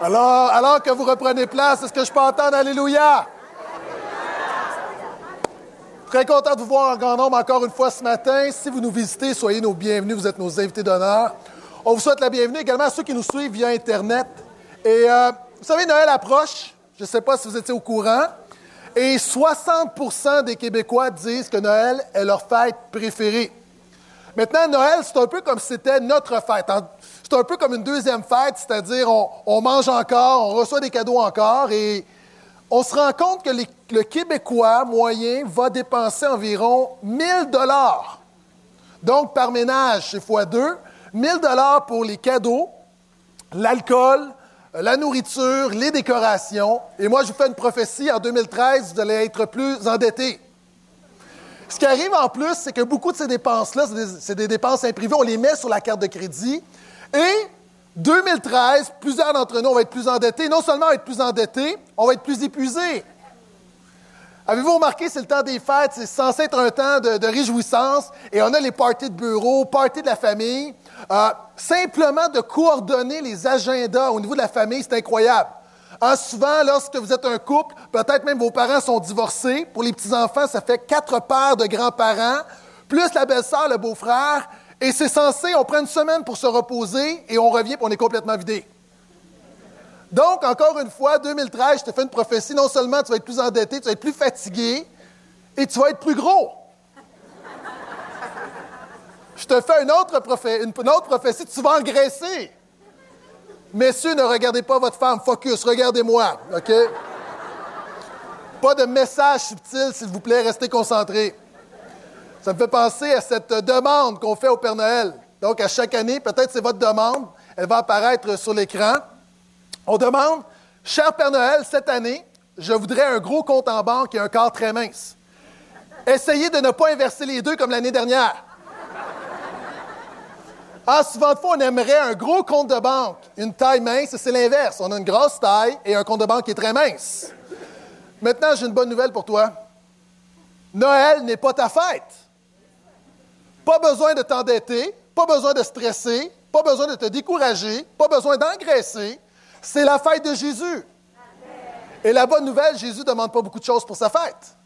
Alors, alors que vous reprenez place, est-ce que je peux entendre Alléluia? Très content de vous voir en grand nombre encore une fois ce matin. Si vous nous visitez, soyez nos bienvenus. Vous êtes nos invités d'honneur. On vous souhaite la bienvenue également à ceux qui nous suivent via Internet. Et euh, vous savez, Noël approche. Je ne sais pas si vous étiez au courant. Et 60% des Québécois disent que Noël est leur fête préférée. Maintenant, Noël, c'est un peu comme si c'était notre fête. C'est un peu comme une deuxième fête, c'est-à-dire on, mange encore, on reçoit des cadeaux encore et on se rend compte que le Québécois moyen va dépenser environ 1000 dollars. Donc, par ménage, c'est fois deux. 1000 dollars pour les cadeaux, l'alcool, la nourriture, les décorations. Et moi, je vous fais une prophétie. En 2013, vous allez être plus endettés. Ce qui arrive en plus, c'est que beaucoup de ces dépenses-là, c'est des, dépenses imprévues. On les met sur la carte de crédit. Et 2013, plusieurs d'entre nous, on va être plus endettés. Non seulement on va être plus endettés, on va être plus épuisés. Avez-vous remarqué, c'est le temps des fêtes, c'est censé être un temps de, de, réjouissance, et on a les parties de bureau, parties de la famille. Euh, simplement de coordonner les agendas au niveau de la famille, c'est incroyable. Hein, souvent, lorsque vous êtes un couple, peut-être même vos parents sont divorcés. Pour les petits-enfants, ça fait quatre paires de grands-parents, plus la belle-sœur, le beau-frère. Et c'est censé, on prend une semaine pour se reposer et on revient et on est complètement vidé. Donc, encore une fois, 2013, je te fais une prophétie. Non seulement tu vas être plus endetté, tu vas être plus fatigué et tu vas être plus gros. Je te fais une autre, une autre prophétie, tu vas engraisser. Messieurs, ne regardez pas votre femme, focus, regardez-moi, OK? Pas de message subtil, s'il vous plaît, restez concentrés. Ça me fait penser à cette demande qu'on fait au Père Noël. Donc, à chaque année, peut-être c'est votre demande, elle va apparaître sur l'écran. On demande, cher Père Noël, cette année, je voudrais un gros compte en banque et un corps très mince. Essayez de ne pas inverser les deux comme l'année dernière. Ah, souvent de fois, on aimerait un gros compte de banque, une taille mince, c'est l'inverse. On a une grosse taille et un compte de banque qui est très mince. Maintenant, j'ai une bonne nouvelle pour toi. Noël n'est pas ta fête. Pas besoin de t'endetter, pas besoin de stresser, pas besoin de te décourager, pas besoin d'engraisser. C'est la fête de Jésus. Et la bonne nouvelle, Jésus ne demande pas beaucoup de choses pour sa fête.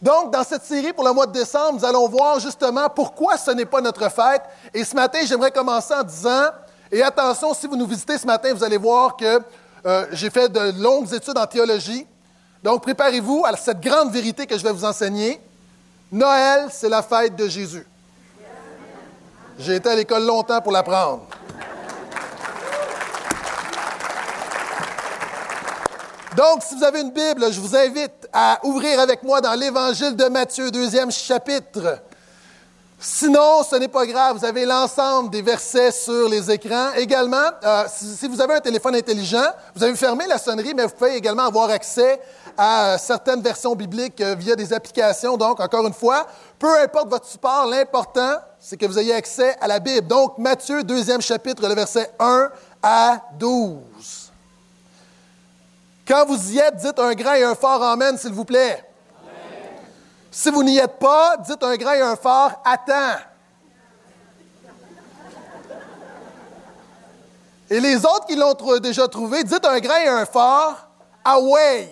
Donc, dans cette série pour le mois de décembre, nous allons voir justement pourquoi ce n'est pas notre fête. Et ce matin, j'aimerais commencer en disant, et attention, si vous nous visitez ce matin, vous allez voir que euh, j'ai fait de longues études en théologie. Donc, préparez-vous à cette grande vérité que je vais vous enseigner. Noël, c'est la fête de Jésus. J'ai été à l'école longtemps pour l'apprendre. Donc, si vous avez une Bible, je vous invite à ouvrir avec moi dans l'Évangile de Matthieu, deuxième chapitre. Sinon, ce n'est pas grave, vous avez l'ensemble des versets sur les écrans. Également, euh, si, vous avez un téléphone intelligent, vous avez fermé la sonnerie, mais vous pouvez également avoir accès à certaines versions bibliques euh, via des applications. Donc, encore une fois, peu importe votre support, l'important, c'est que vous ayez accès à la Bible. Donc, Matthieu, deuxième chapitre, le verset 1 à 12. Quand vous y êtes, dites un grand et un fort Amen, s'il vous plaît. Si vous n'y êtes pas, dites un grand et un fort Attends. Et les autres qui l'ont déjà trouvé, dites un grand et un fort Away.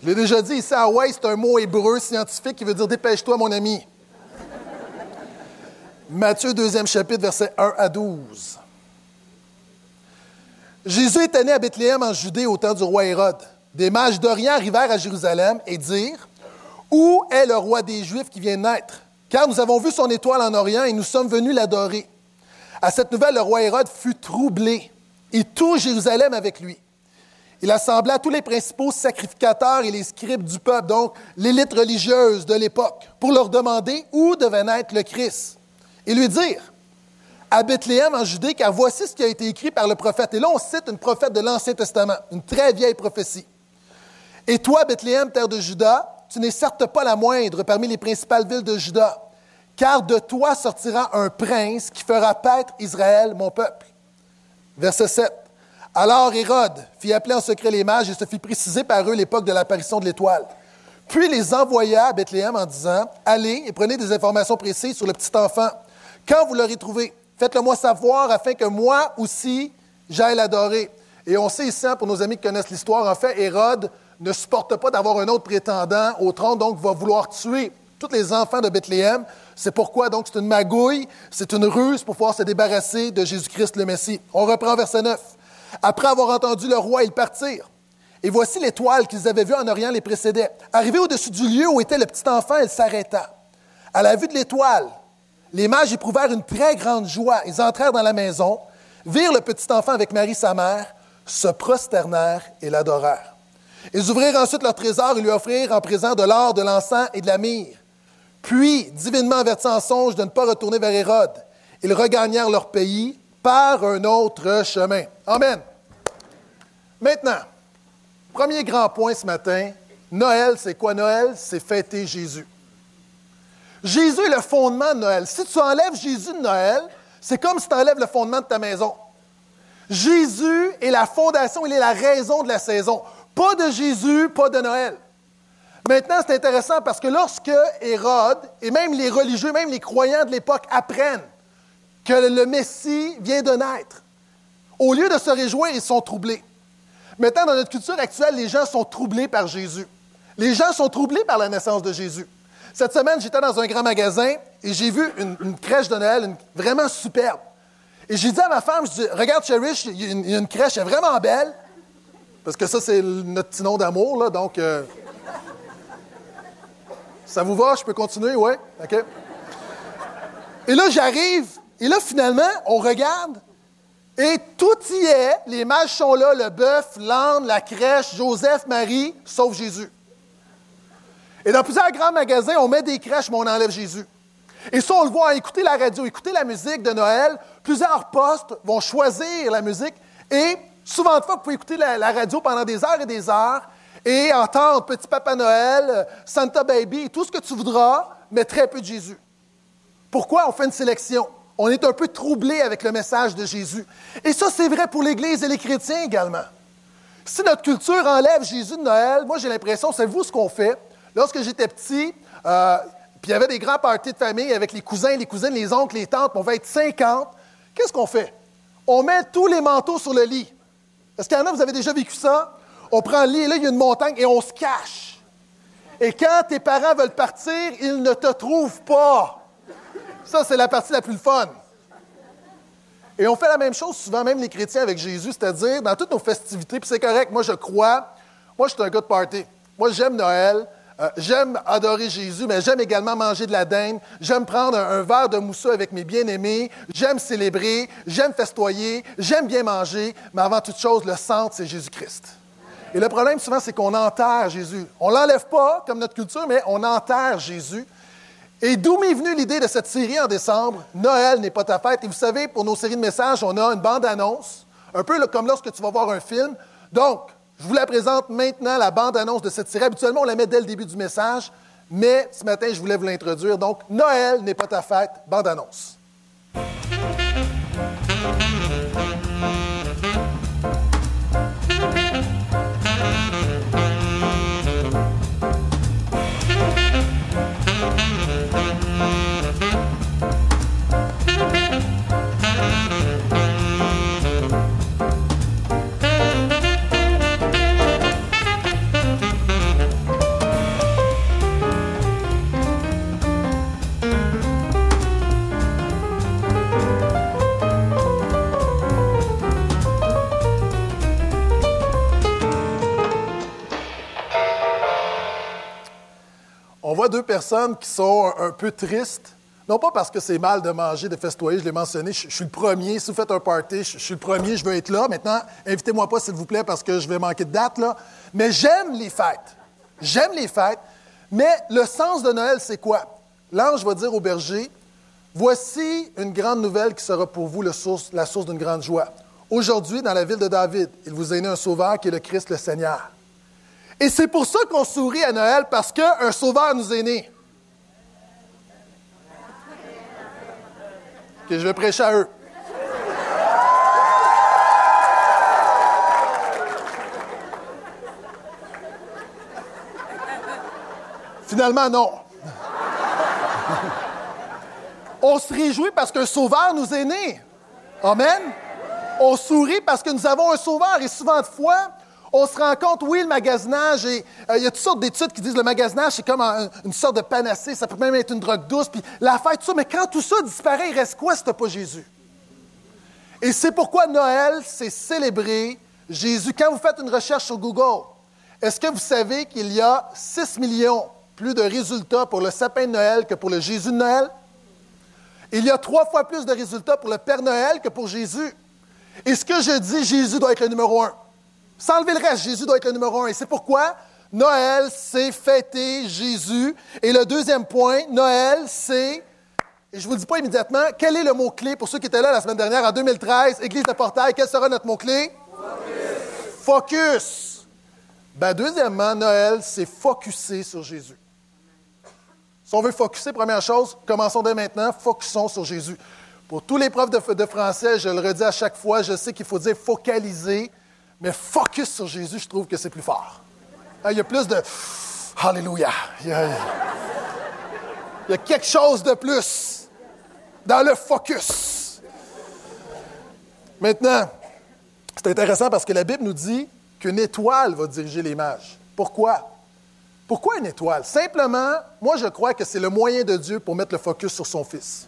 Je l'ai déjà dit ici, Away, c'est un mot hébreu scientifique qui veut dire dépêche-toi, mon ami. Matthieu, deuxième chapitre, versets 1 à 12. Jésus était né à Bethléem en Judée au temps du roi Hérode. Des mages d'Orient arrivèrent à Jérusalem et dirent Où est le roi des Juifs qui vient de naître? Car nous avons vu son étoile en Orient et nous sommes venus l'adorer. À cette nouvelle, le roi Hérode fut troublé et tout Jérusalem avec lui. Il assembla tous les principaux sacrificateurs et les scribes du peuple, donc l'élite religieuse de l'époque, pour leur demander où devait naître le Christ et lui dire à Bethléem en Judée, car voici ce qui a été écrit par le prophète. Et là, on cite une prophète de l'Ancien Testament, une très vieille prophétie. Et toi, Bethléem, terre de Juda, tu n'es certes pas la moindre parmi les principales villes de Juda, car de toi sortira un prince qui fera paître Israël, mon peuple. Verset 7. Alors Hérode fit appeler en secret les mages et se fit préciser par eux l'époque de l'apparition de l'étoile. Puis les envoya à Bethléem en disant Allez et prenez des informations précises sur le petit enfant. Quand vous l'aurez trouvé, Faites-le moi savoir afin que moi aussi j'aille l'adorer. Et on sait ici, hein, pour nos amis qui connaissent l'histoire, en fait, Hérode ne supporte pas d'avoir un autre prétendant au trône, donc va vouloir tuer tous les enfants de Bethléem. C'est pourquoi, donc, c'est une magouille, c'est une ruse pour pouvoir se débarrasser de Jésus-Christ le Messie. On reprend verset 9. Après avoir entendu le roi, ils partirent. Et voici l'étoile qu'ils avaient vue en Orient les précédait. Arrivée au-dessus du lieu où était le petit enfant, elle s'arrêta. À la vue de l'étoile, les mages éprouvèrent une très grande joie. Ils entrèrent dans la maison, virent le petit enfant avec Marie sa mère, se prosternèrent et l'adorèrent. Ils ouvrirent ensuite leur trésor et lui offrirent en présent de l'or, de l'encens et de la myrrhe. Puis, divinement avertis en songe de ne pas retourner vers Hérode, ils regagnèrent leur pays par un autre chemin. Amen. Maintenant, premier grand point ce matin, Noël, c'est quoi Noël? C'est fêter Jésus. Jésus est le fondement de Noël. Si tu enlèves Jésus de Noël, c'est comme si tu enlèves le fondement de ta maison. Jésus est la fondation, il est la raison de la saison. Pas de Jésus, pas de Noël. Maintenant, c'est intéressant parce que lorsque Hérode et même les religieux, même les croyants de l'époque apprennent que le Messie vient de naître, au lieu de se réjouir, ils sont troublés. Maintenant, dans notre culture actuelle, les gens sont troublés par Jésus. Les gens sont troublés par la naissance de Jésus. Cette semaine, j'étais dans un grand magasin et j'ai vu une, crèche de Noël vraiment superbe. Et j'ai dit à ma femme, je dis, regarde Cherish, il y, a une, une crèche, elle est vraiment belle. Parce que ça, c'est notre petit nom d'amour, là, donc... Euh, ça vous va? Je peux continuer? Oui? OK. Et là, j'arrive, et là, finalement, on regarde, et tout y est. Les mages sont là, le bœuf, l'âne, la crèche, Joseph, Marie, sauf Jésus. Et dans plusieurs grands magasins, on met des crèches, mais on enlève Jésus. Et ça, on le voit, écouter la radio, écouter la musique de Noël. Plusieurs postes vont choisir la musique. Et souvent de fois, vous pouvez écouter la, radio pendant des heures et des heures et entendre Petit Papa Noël, Santa Baby, tout ce que tu voudras, mais très peu de Jésus. Pourquoi on fait une sélection? On est un peu troublé avec le message de Jésus. Et ça, c'est vrai pour l'Église et les chrétiens également. Si notre culture enlève Jésus de Noël, moi j'ai l'impression, c'est vous ce qu'on fait? Lorsque j'étais petit, euh, puis il y avait des grands parties de famille avec les cousins, les cousines, les oncles, les tantes, on va être 50. Qu'est-ce qu'on fait? On met tous les manteaux sur le lit. Est-ce qu'il y en a, vous avez déjà vécu ça? On prend le lit et là, il y a une montagne et on se cache. Et quand tes parents veulent partir, ils ne te trouvent pas. Ça, c'est la partie la plus fun. Et on fait la même chose souvent, même les chrétiens avec Jésus, c'est-à-dire dans toutes nos festivités, puis c'est correct, moi je crois, moi je suis un gars de party. Moi j'aime Noël, euh, j'aime adorer Jésus, mais j'aime également manger de la dinde. J'aime prendre un, verre de mousseux avec mes bien-aimés. J'aime célébrer. J'aime festoyer. J'aime bien manger. Mais avant toute chose, le centre, c'est Jésus-Christ. Et le problème, souvent, c'est qu'on enterre Jésus. On ne l'enlève pas, comme notre culture, mais on enterre Jésus. Et d'où m'est venue l'idée de cette série en décembre, Noël n'est pas ta fête. Et vous savez, pour nos séries de messages, on a une bande-annonce, un peu comme lorsque tu vas voir un film. Donc, je vous la présente maintenant, la bande-annonce de cette série. Habituellement, on la met dès le début du message, mais ce matin, je voulais vous l'introduire. Donc, Noël n'est pas ta fête, bande-annonce. Personnes qui sont un, peu tristes. Non pas parce que c'est mal de manger, de festoyer, je l'ai mentionné, je, suis le premier. Si vous faites un party, je, suis le premier, je veux être là. Maintenant, invitez-moi pas, s'il vous plaît, parce que je vais manquer de date, là. Mais j'aime les fêtes. J'aime les fêtes. Mais le sens de Noël, c'est quoi? L'ange va dire au berger, voici une grande nouvelle qui sera pour vous la source, d'une grande joie. Aujourd'hui, dans la ville de David, il vous a né un sauveur qui est le Christ le Seigneur. Et c'est pour ça qu'on sourit à Noël, parce qu'un sauveur nous est né. Que je vais prêcher à eux. Finalement, non. On se réjouit parce qu'un sauveur nous est né. Amen. On sourit parce que nous avons un sauveur. Et souvent de fois, on se rend compte, oui, le magasinage, euh, il y a toutes sortes d'études qui disent que le magasinage, c'est comme une sorte de panacée, ça peut même être une drogue douce, puis la fête, tout ça, mais quand tout ça disparaît, il reste quoi si tu pas Jésus? Et c'est pourquoi Noël, c'est célébrer Jésus. Quand vous faites une recherche sur Google, est-ce que vous savez qu'il y a 6 millions plus de résultats pour le sapin de Noël que pour le Jésus de Noël? Il y a trois fois plus de résultats pour le Père Noël que pour Jésus. Et ce que je dis, Jésus doit être le numéro un. Sans enlever le reste, Jésus doit être le numéro un. Et c'est pourquoi Noël, c'est fêter Jésus. Et le deuxième point, Noël, c'est, et je ne vous le dis pas immédiatement, quel est le mot-clé pour ceux qui étaient là la semaine dernière, en 2013, Église de Portail, quel sera notre mot-clé? Focus. Focus. Ben, deuxièmement, Noël, c'est focuser sur Jésus. Si on veut focuser, première chose, commençons dès maintenant, focusons sur Jésus. Pour tous les profs de, de français, je le redis à chaque fois, je sais qu'il faut dire focaliser, mais focus sur Jésus, je trouve que c'est plus fort. Hein, il y a plus de Alléluia. Il y, a, quelque chose de plus dans le focus. Maintenant, c'est intéressant parce que la Bible nous dit qu'une étoile va diriger les mages. Pourquoi? Pourquoi une étoile? Simplement, moi je crois que c'est le moyen de Dieu pour mettre le focus sur son Fils.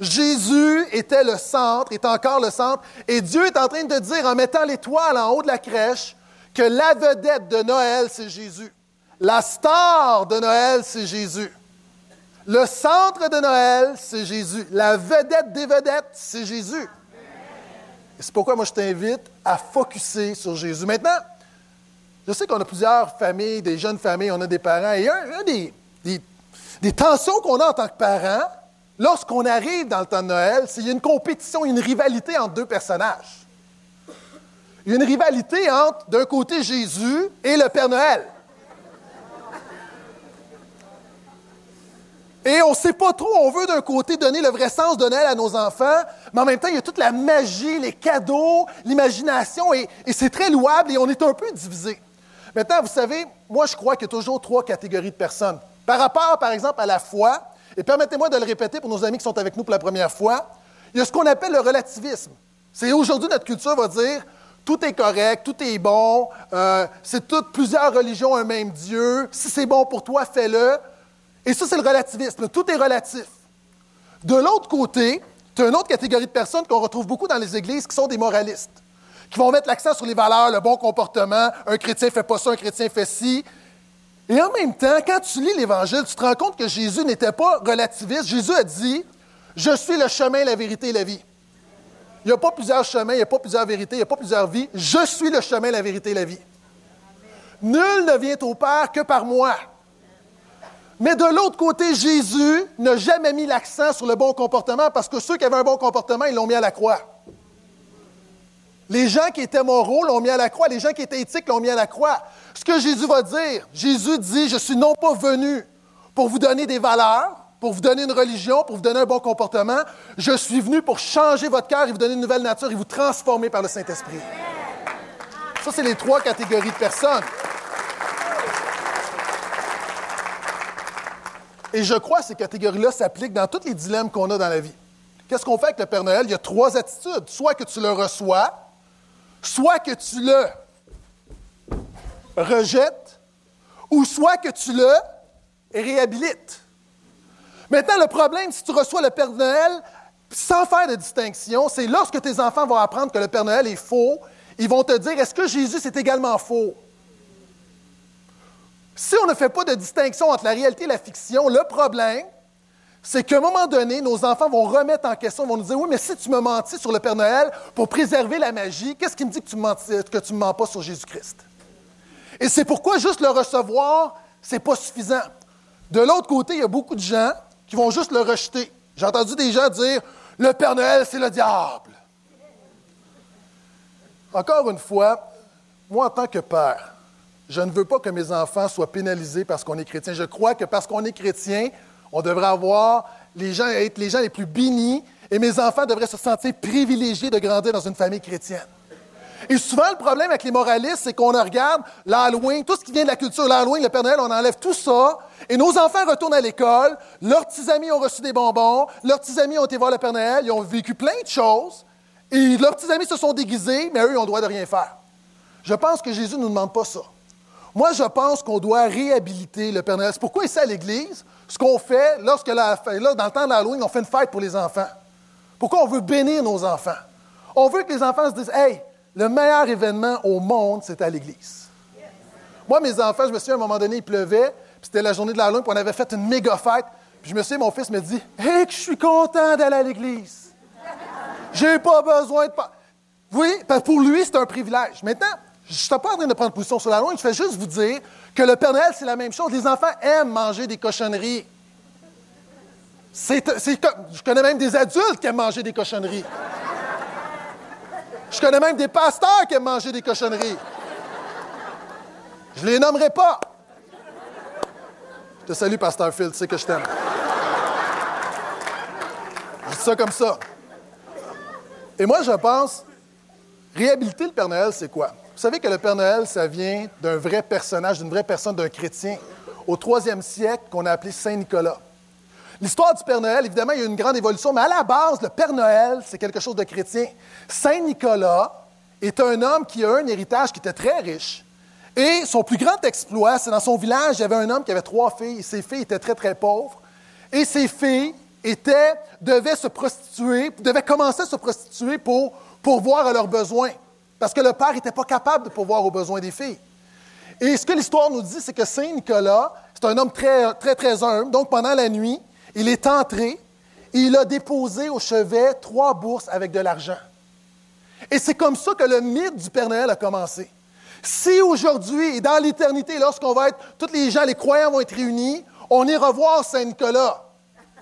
Jésus était le centre, est encore le centre, et Dieu est en train de dire, en mettant l'étoile en haut de la crèche, que la vedette de Noël, c'est Jésus. La star de Noël, c'est Jésus. Le centre de Noël, c'est Jésus. La vedette des vedettes, c'est Jésus. c'est pourquoi moi je t'invite à focuser sur Jésus. Maintenant, je sais qu'on a plusieurs familles, des jeunes familles, on a des parents, et un, des, des tensions qu'on a en tant que parents, lorsqu'on arrive dans le temps de Noël, qu'il y a une compétition, une rivalité entre deux personnages. Il y a une rivalité entre, d'un côté, Jésus et le Père Noël. Et on ne sait pas trop, on veut d'un côté donner le vrai sens de Noël à nos enfants, mais en même temps, il y a toute la magie, les cadeaux, l'imagination, et, et c'est très louable et on est un peu divisé. Maintenant, vous savez, moi, je crois qu'il y a toujours trois catégories de personnes. Par rapport, par exemple, à la foi, et permettez-moi de le répéter pour nos amis qui sont avec nous pour la première fois, il y a ce qu'on appelle le relativisme. C'est aujourd'hui notre culture va dire tout est correct, tout est bon, euh, c'est toutes plusieurs religions, un même Dieu. Si c'est bon pour toi, fais-le. Et ça, c'est le relativisme. Tout est relatif. De l'autre côté, tu as une autre catégorie de personnes qu'on retrouve beaucoup dans les églises qui sont des moralistes, qui vont mettre l'accent sur les valeurs, le bon comportement. Un chrétien fait pas ça, un chrétien fait ci. Et en même temps, quand tu lis l'Évangile, tu te rends compte que Jésus n'était pas relativiste. Jésus a dit, je suis le chemin, la vérité et la vie. Il n'y a pas plusieurs chemins, il n'y a pas plusieurs vérités, il n'y a pas plusieurs vies. Je suis le chemin, la vérité et la vie. Nul ne vient au Père que par moi. Mais de l'autre côté, Jésus n'a jamais mis l'accent sur le bon comportement parce que ceux qui avaient un bon comportement, ils l'ont mis à la croix. Les gens qui étaient moraux l'ont mis à la croix. Les gens qui étaient éthiques l'ont mis à la croix. Ce que Jésus va dire, Jésus dit, je suis non pas venu pour vous donner des valeurs, pour vous donner une religion, pour vous donner un bon comportement. Je suis venu pour changer votre cœur et vous donner une nouvelle nature et vous transformer par le Saint-Esprit. Ça, c'est les trois catégories de personnes. Et je crois que ces catégories-là s'appliquent dans tous les dilemmes qu'on a dans la vie. Qu'est-ce qu'on fait avec le Père Noël? Il y a trois attitudes. Soit que tu le reçois, soit que tu le rejettes, ou soit que tu le réhabilites. Maintenant, le problème, si tu reçois le Père Noël sans faire de distinction, c'est lorsque tes enfants vont apprendre que le Père Noël est faux, ils vont te dire, est-ce que Jésus est également faux? Si on ne fait pas de distinction entre la réalité et la fiction, le problème, c'est qu'à un moment donné, nos enfants vont remettre en question, vont nous dire, oui, mais si tu me mentis sur le Père Noël pour préserver la magie, qu'est-ce qui me dit que tu ne me, mens pas sur Jésus-Christ? Et c'est pourquoi juste le recevoir, ce n'est pas suffisant. De l'autre côté, il y a beaucoup de gens qui vont juste le rejeter. J'ai entendu des gens dire, le Père Noël, c'est le diable. Encore une fois, moi, en tant que père, je ne veux pas que mes enfants soient pénalisés parce qu'on est chrétien. Je crois que parce qu'on est chrétien, on devrait avoir les gens, être les gens les plus bénis et mes enfants devraient se sentir privilégiés de grandir dans une famille chrétienne. Et souvent, le problème avec les moralistes, c'est qu'on regarde l'Halloween, tout ce qui vient de la culture, l'Halloween, le Père Noël, on enlève tout ça, et nos enfants retournent à l'école, leurs petits amis ont reçu des bonbons, leurs petits amis ont été voir le Père Noël, ils ont vécu plein de choses, et leurs petits amis se sont déguisés, mais eux, ils ont le droit de rien faire. Je pense que Jésus ne nous demande pas ça. Moi, je pense qu'on doit réhabiliter le Père Noël. C'est pourquoi ici à l'Église, ce qu'on fait, lorsque la, là, dans le temps de l'Halloween, on fait une fête pour les enfants. Pourquoi on veut bénir nos enfants? On veut que les enfants se disent Hey, le meilleur événement au monde, c'est à l'Église. Moi, mes enfants, je me souviens, à un moment donné, il pleuvait, puis c'était la journée de l'Halloween, puis on avait fait une méga fête. Puis je me souviens, mon fils me dit Hey, que je suis content d'aller à l'Église. J'ai pas besoin de. Oui, parce que pour lui, c'est un privilège. Maintenant, je ne suis pas en train de prendre position sur l'Halloween, je fais juste vous dire que le Père Noël, c'est la même chose. Les enfants aiment manger des cochonneries. je connais même des adultes qui aiment manger des cochonneries. Je connais même des pasteurs qui aiment manger des cochonneries. Je ne les nommerai pas. Je te salue, Pasteur Phil, tu sais que je t'aime. Je dis ça comme ça. Et moi, je pense, réhabiliter le Père Noël, c'est quoi? Vous savez que le Père Noël, ça vient d'un vrai personnage, d'une vraie personne, d'un chrétien, au troisième siècle, qu'on a appelé Saint Nicolas. L'histoire du Père Noël, évidemment, il y a eu une grande évolution, mais à la base, le Père Noël, c'est quelque chose de chrétien. Saint Nicolas est un homme qui a un héritage qui était très riche. Et son plus grand exploit, c'est dans son village, il y avait un homme qui avait trois filles, ses filles étaient très, très pauvres. Et ses filles étaient, devaient se prostituer, devaient commencer à se prostituer pour pourvoir à leurs besoins, parce que le père n'était pas capable de pourvoir aux besoins des filles. Et ce que l'histoire nous dit, c'est que Saint Nicolas, c'est un homme très, très, très humble. Donc, pendant la nuit, il est entré et il a déposé au chevet trois bourses avec de l'argent. Et c'est comme ça que le mythe du Père Noël a commencé. Si aujourd'hui et dans l'éternité, lorsqu'on va être, tous les gens, les croyants vont être réunis, on ira voir Saint-Nicolas.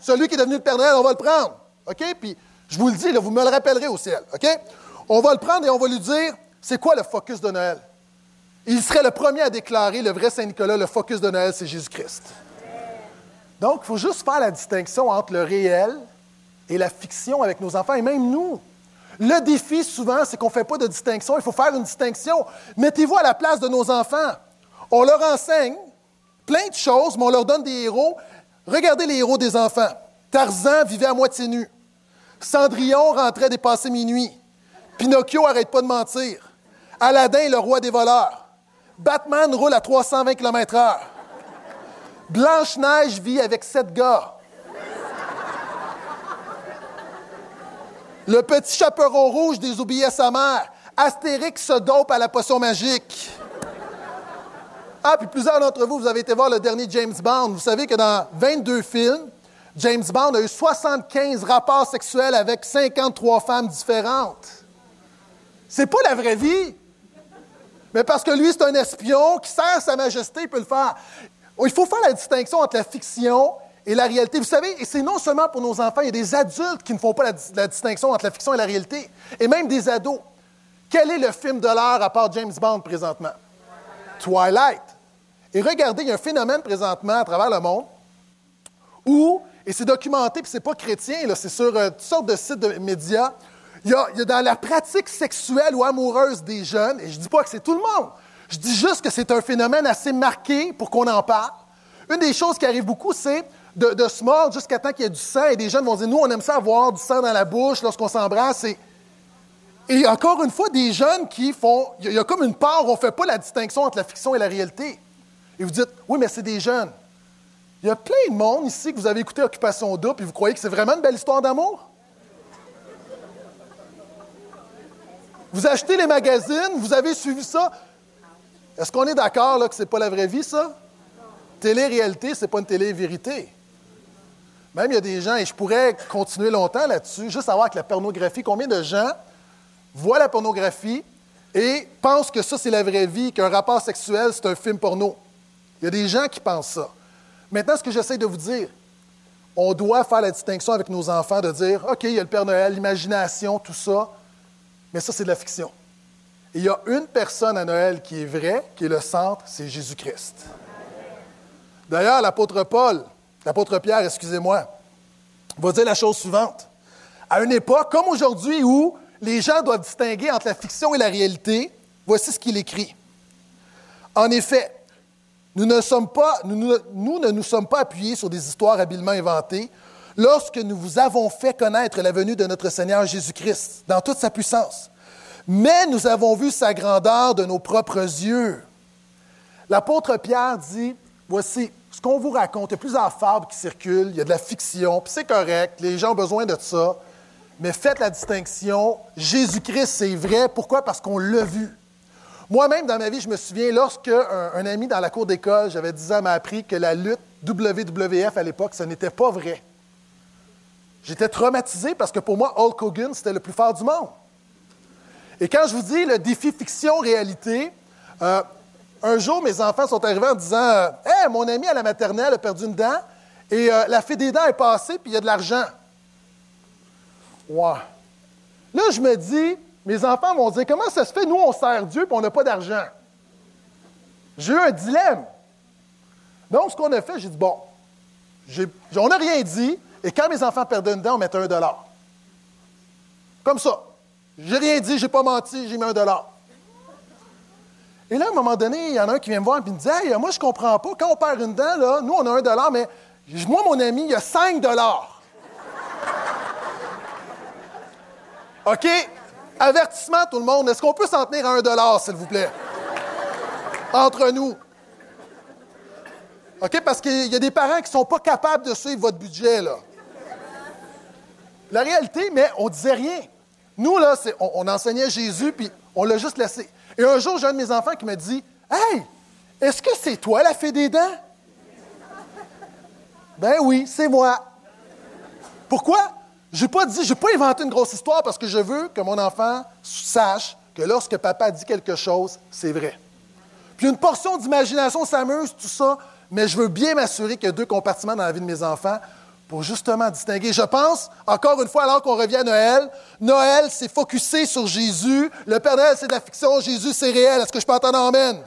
Celui qui est devenu le Père Noël, on va le prendre. OK? Puis, je vous le dis, là, vous me le rappellerez au ciel. OK? On va le prendre et on va lui dire, c'est quoi le focus de Noël? Il serait le premier à déclarer, le vrai Saint-Nicolas, le focus de Noël, c'est Jésus-Christ. Donc, il faut juste faire la distinction entre le réel et la fiction avec nos enfants, et même nous. Le défi, souvent, c'est qu'on ne fait pas de distinction. Il faut faire une distinction. Mettez-vous à la place de nos enfants. On leur enseigne plein de choses, mais on leur donne des héros. Regardez les héros des enfants. Tarzan vivait à moitié nu. Cendrillon rentrait dépasser minuit. Pinocchio arrête pas de mentir. Aladdin est le roi des voleurs. Batman roule à 320 km/h. Blanche-Neige vit avec sept gars. Le petit chaperon rouge désobéit sa mère. Astérix se dope à la potion magique. Ah, puis plusieurs d'entre vous, vous avez été voir le dernier James Bond. Vous savez que dans 22 films, James Bond a eu 75 rapports sexuels avec 53 femmes différentes. C'est pas la vraie vie. Mais parce que lui, c'est un espion qui sert sa majesté, il peut le faire. Il faut faire la distinction entre la fiction et la réalité. Vous savez, et c'est non seulement pour nos enfants, il y a des adultes qui ne font pas la, distinction entre la fiction et la réalité, et même des ados. Quel est le film de l'heure à part James Bond présentement? Twilight. Et regardez, il y a un phénomène présentement à travers le monde où, et c'est documenté, puis c'est pas chrétien, c'est sur euh, toutes sortes de sites de médias, il y, a, dans la pratique sexuelle ou amoureuse des jeunes, et je ne dis pas que c'est tout le monde, je dis juste que c'est un phénomène assez marqué pour qu'on en parle. Une des choses qui arrive beaucoup, c'est de, se mordre jusqu'à temps qu'il y ait du sang. Et des jeunes vont dire, nous, on aime ça avoir du sang dans la bouche lorsqu'on s'embrasse. Et, et encore une fois, des jeunes qui font, il y, a comme une part où on ne fait pas la distinction entre la fiction et la réalité. Et vous dites, oui, mais c'est des jeunes. Il y a plein de monde ici que vous avez écouté Occupation Double et vous croyez que c'est vraiment une belle histoire d'amour? Vous achetez les magazines, vous avez suivi ça. Est-ce qu'on est, d'accord que ce n'est pas la vraie vie, ça? Télé-réalité, ce n'est pas une télé-vérité. Même il y a des gens, et je pourrais continuer longtemps là-dessus, juste savoir avec la pornographie, combien de gens voient la pornographie et pensent que ça, c'est la vraie vie, qu'un rapport sexuel, c'est un film porno. Il y a des gens qui pensent ça. Maintenant, ce que j'essaie de vous dire, on doit faire la distinction avec nos enfants de dire, OK, il y a le Père Noël, l'imagination, tout ça, mais ça, c'est de la fiction. il y a une personne à Noël qui est vraie, qui est le centre, c'est Jésus-Christ. D'ailleurs, l'apôtre Paul, l'apôtre Pierre, excusez-moi, va dire la chose suivante. À une époque comme aujourd'hui où les gens doivent distinguer entre la fiction et la réalité, voici ce qu'il écrit. En effet, nous ne, nous sommes pas appuyés sur des histoires habilement inventées lorsque nous vous avons fait connaître la venue de notre Seigneur Jésus-Christ dans toute sa puissance. Mais nous avons vu sa grandeur de nos propres yeux. L'apôtre Pierre dit, voici, ce qu'on vous raconte, il y a plusieurs fables qui circulent, il y a de la fiction, puis c'est correct, les gens ont besoin de ça, mais faites la distinction, Jésus-Christ, c'est vrai. Pourquoi? Parce qu'on l'a vu. Moi-même, dans ma vie, je me souviens, lorsque un, ami dans la cour d'école, j'avais 10 ans, m'a appris que la lutte WWF à l'époque, ce n'était pas vrai. J'étais traumatisé parce que pour moi, Hulk Hogan, c'était le plus fort du monde. Et quand je vous dis le défi fiction-réalité, euh, un jour, mes enfants sont arrivés en disant euh, mon ami à la maternelle a perdu une dent et euh, la fée des dents est passée, puis il y a de l'argent. Ouais. Là, je me dis mes enfants vont dire Comment ça se fait, nous, on sert Dieu, puis on n'a pas d'argent J'ai eu un dilemme. Donc, ce qu'on a fait, j'ai dit Bon, on n'a rien dit, et quand mes enfants perdaient une dent, on mettait un dollar. Comme ça. J'ai rien dit, j'ai pas menti, j'ai mis un dollar. Et là, à un moment donné, il y en a un qui vient me voir et me dit Hey, moi, je comprends pas. Quand on perd une dent, là, nous, on a un dollar, mais moi, mon ami, il y a cinq dollars. OK? Avertissement, tout le monde. Est-ce qu'on peut s'en tenir à un dollar, s'il vous plaît? Entre nous. OK? Parce qu'il y a des parents qui ne sont pas capables de suivre votre budget, là. La réalité, mais on ne disait rien. Nous, là, on, enseignait Jésus, puis on l'a juste laissé. Et un jour, j'ai un de mes enfants qui me dit Hey, est-ce que c'est toi la fée des dents? Ben oui, c'est moi. Pourquoi? Je n'ai pas dit, je n'ai pas inventé une grosse histoire parce que je veux que mon enfant sache que lorsque papa dit quelque chose, c'est vrai. Puis une portion d'imagination s'amuse, tout ça, mais je veux bien m'assurer qu'il y a deux compartiments dans la vie de mes enfants pour justement distinguer. Je pense, encore une fois, alors qu'on revient à Noël, Noël, c'est focusé sur Jésus. Le Père Noël, c'est la fiction. Jésus, c'est réel. Est-ce que je peux entendre Amen?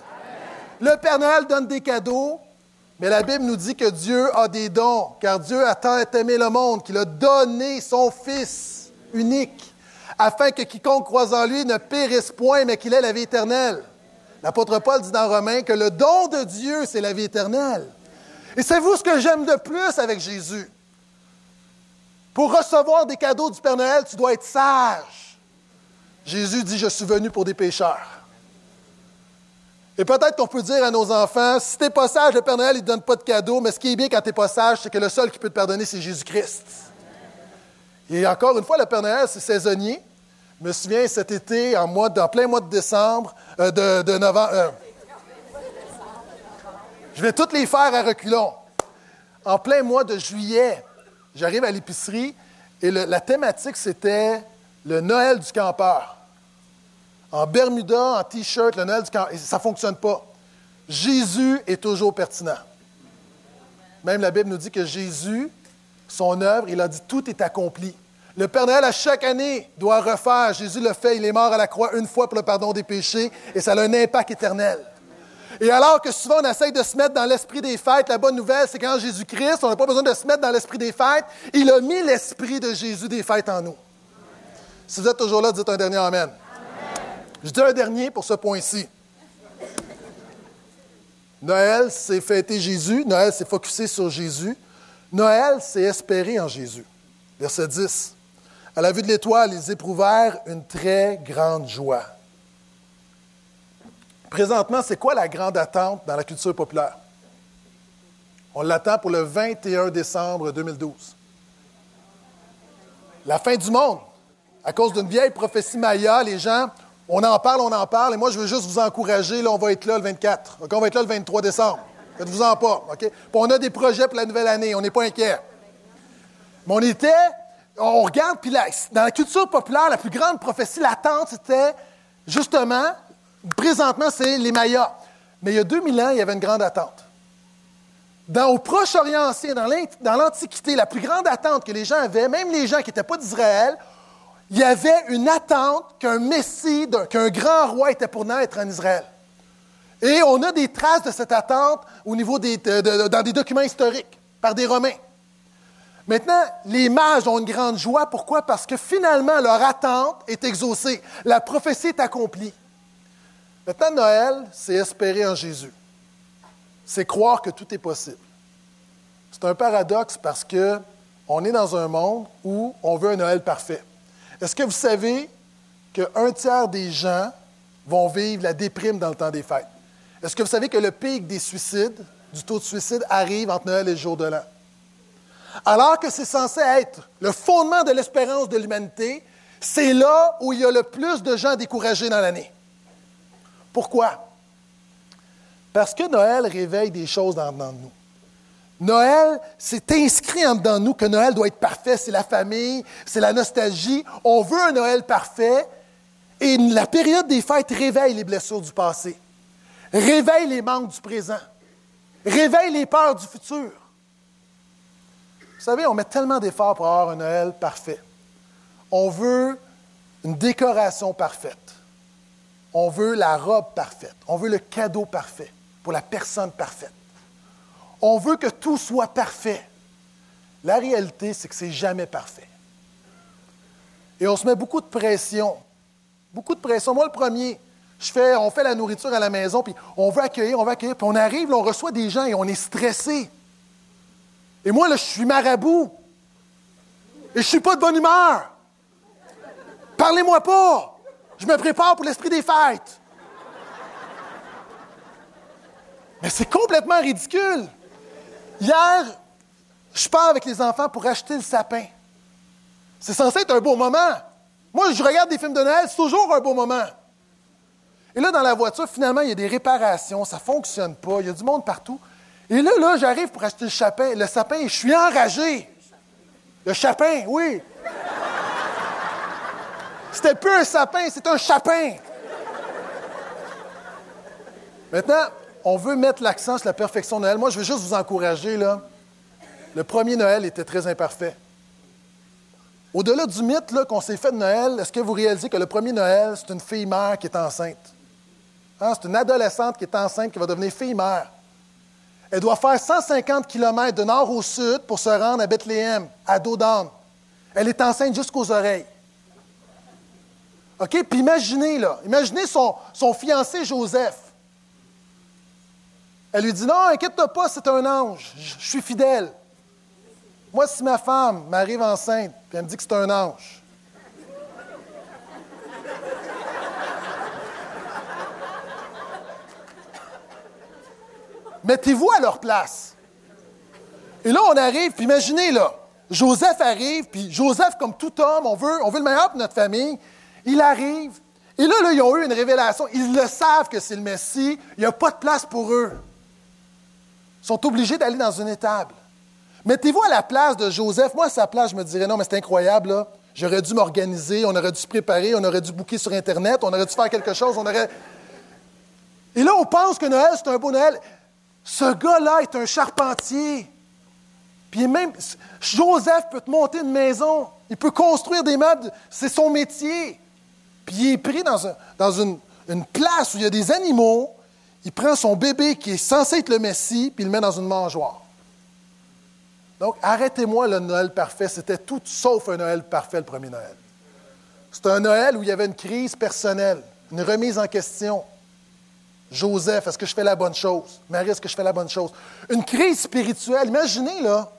Le Père Noël donne des cadeaux, mais la Bible nous dit que Dieu a des dons, car Dieu a tant aimé le monde qu'il a donné son Fils unique, afin que quiconque croise en lui ne périsse point, mais qu'il ait la vie éternelle. L'apôtre Paul dit dans Romains que le don de Dieu, c'est la vie éternelle. Et c'est vous ce que j'aime de plus avec Jésus? Pour recevoir des cadeaux du Père Noël, tu dois être sage. Jésus dit, je suis venu pour des pécheurs. Et peut-être qu'on peut dire à nos enfants, si tu n'es pas sage, le Père Noël ne te donne pas de cadeaux, mais ce qui est bien quand tu n'es pas sage, c'est que le seul qui peut te pardonner, c'est Jésus-Christ. Et encore une fois, le Père Noël, c'est saisonnier. Je me souviens cet été, en, plein mois de décembre, euh, de, novembre. Euh, je vais toutes les faire à reculons. En plein mois de juillet, J'arrive à l'épicerie et la thématique, c'était le Noël du campeur. En Bermuda, en T-shirt, le Noël du campeur. ça ne fonctionne pas. Jésus est toujours pertinent. Même la Bible nous dit que Jésus, son œuvre, il a dit tout est accompli. Le Père Noël, à chaque année, doit refaire. Jésus le fait. Il est mort à la croix une fois pour le pardon des péchés et ça a un impact éternel. Et alors que souvent on essaye de se mettre dans l'esprit des fêtes, la bonne nouvelle, c'est qu'en Jésus-Christ, on n'a pas besoin de se mettre dans l'esprit des fêtes. Il a mis l'esprit de Jésus des fêtes en nous. Si vous êtes toujours là, dites un dernier Amen. Je dis un dernier pour ce point-ci. Noël, c'est fêter Jésus. Noël, c'est focusser sur Jésus. Noël, c'est espérer en Jésus. Verset 10. À la vue de l'étoile, ils éprouvèrent une très grande joie. Présentement, c'est quoi la grande attente dans la culture populaire? On l'attend pour le 21 décembre 2012. La fin du monde. À cause d'une vieille prophétie Maya, les gens, on en parle, on en parle, et moi, je veux juste vous encourager. Là, on va être là le 24. on va être là le 23 décembre. Faites-vous-en pas. OK? On a des projets pour la nouvelle année. On n'est pas inquiet. Mais on était, on regarde, puis dans la culture populaire, la plus grande prophétie latente, c'était justement Présentement, c'est les Mayas. Mais il y a 2000 ans, il y avait une grande attente. Dans, au Proche-Orient ancien, dans l'Antiquité, la plus grande attente que les gens avaient, même les gens qui n'étaient pas d'Israël, il y avait une attente qu'un Messie, qu'un grand roi était pour naître en Israël. Et on a des traces de cette attente au niveau dans des documents historiques par des Romains. Maintenant, les mages ont une grande joie. Pourquoi? Parce que finalement, leur attente est exaucée. La prophétie est accomplie. Maintenant, Noël, c'est espérer en Jésus. C'est croire que tout est possible. C'est un paradoxe parce que on est dans un monde où on veut un Noël parfait. Est-ce que vous savez qu'un tiers des gens vont vivre la déprime dans le temps des fêtes? Est-ce que vous savez que le pic des suicides, du taux de suicide, arrive entre Noël et le jour de l'an? Alors que c'est censé être le fondement de l'espérance de l'humanité, c'est là où il y a le plus de gens découragés dans l'année. Pourquoi? Parce que Noël réveille des choses en dedans de nous. Noël, c'est inscrit en dedans de nous que Noël doit être parfait. C'est la famille, c'est la nostalgie. On veut un Noël parfait. Et la période des fêtes réveille les blessures du passé, réveille les manques du présent, réveille les peurs du futur. Vous savez, on met tellement d'efforts pour avoir un Noël parfait. On veut une décoration parfaite. On veut la robe parfaite. On veut le cadeau parfait pour la personne parfaite. On veut que tout soit parfait. La réalité, c'est que ce n'est jamais parfait. Et on se met beaucoup de pression. Beaucoup de pression. Moi, le premier, je fais, on fait la nourriture à la maison, puis on veut accueillir, on veut accueillir, puis on arrive, on reçoit des gens et on est stressé. Et moi, là, je suis marabout. Et je suis pas de bonne humeur. Parlez-moi pas. Je me prépare pour l'esprit des fêtes. Mais c'est complètement ridicule. Hier, je pars avec les enfants pour acheter le sapin. C'est censé être un beau moment. Moi, je regarde des films de Noël, c'est toujours un beau moment. Et là, dans la voiture, finalement, il y a des réparations, ça ne fonctionne pas, il y a du monde partout. Et là, là, j'arrive pour acheter le sapin, le sapin, et je suis enragé. Le chapin, oui. C'était plus un sapin, c'est un chapin. Maintenant, on veut mettre l'accent sur la perfection de Noël. Moi, je veux juste vous encourager. Le premier Noël était très imparfait. Au-delà du mythe qu'on s'est fait de Noël, est-ce que vous réalisez que le premier Noël, c'est une fille-mère qui est enceinte? Hein, c'est une adolescente qui est enceinte qui va devenir fille-mère. Elle doit faire 150 km de nord au sud pour se rendre à Bethléem, à Dodan. Elle est enceinte jusqu'aux oreilles. OK? Puis imaginez, là, imaginez son, son fiancé Joseph. Elle lui dit Non, inquiète-toi pas, c'est un ange, je, suis fidèle. Moi, si ma femme m'arrive enceinte, puis elle me dit que c'est un ange, mettez-vous à leur place. Et là, on arrive, puis imaginez, là, Joseph arrive, puis Joseph, comme tout homme, on veut, on veut le meilleur pour notre famille. Il arrive, et là, là, ils ont eu une révélation. Ils le savent que c'est le Messie. Il n'y a pas de place pour eux. Ils sont obligés d'aller dans une étable. Mettez-vous à la place de Joseph. Moi, à sa place, je me dirais, non, mais c'est incroyable. J'aurais dû m'organiser, on aurait dû se préparer, on aurait dû booker sur Internet, on aurait dû faire quelque chose, on aurait... Et là, on pense que Noël, c'est un beau Noël. Ce gars-là est un charpentier. Puis même, Joseph peut te monter une maison, il peut construire des meubles, c'est son métier. Puis il est pris dans, une place où il y a des animaux, il prend son bébé qui est censé être le Messie, puis il le met dans une mangeoire. Donc, arrêtez-moi le Noël parfait. C'était tout sauf un Noël parfait, le premier Noël. C'était un Noël où il y avait une crise personnelle, une remise en question. Joseph, est-ce que je fais la bonne chose? Marie, est-ce que je fais la bonne chose? Une crise spirituelle. Imaginez, là,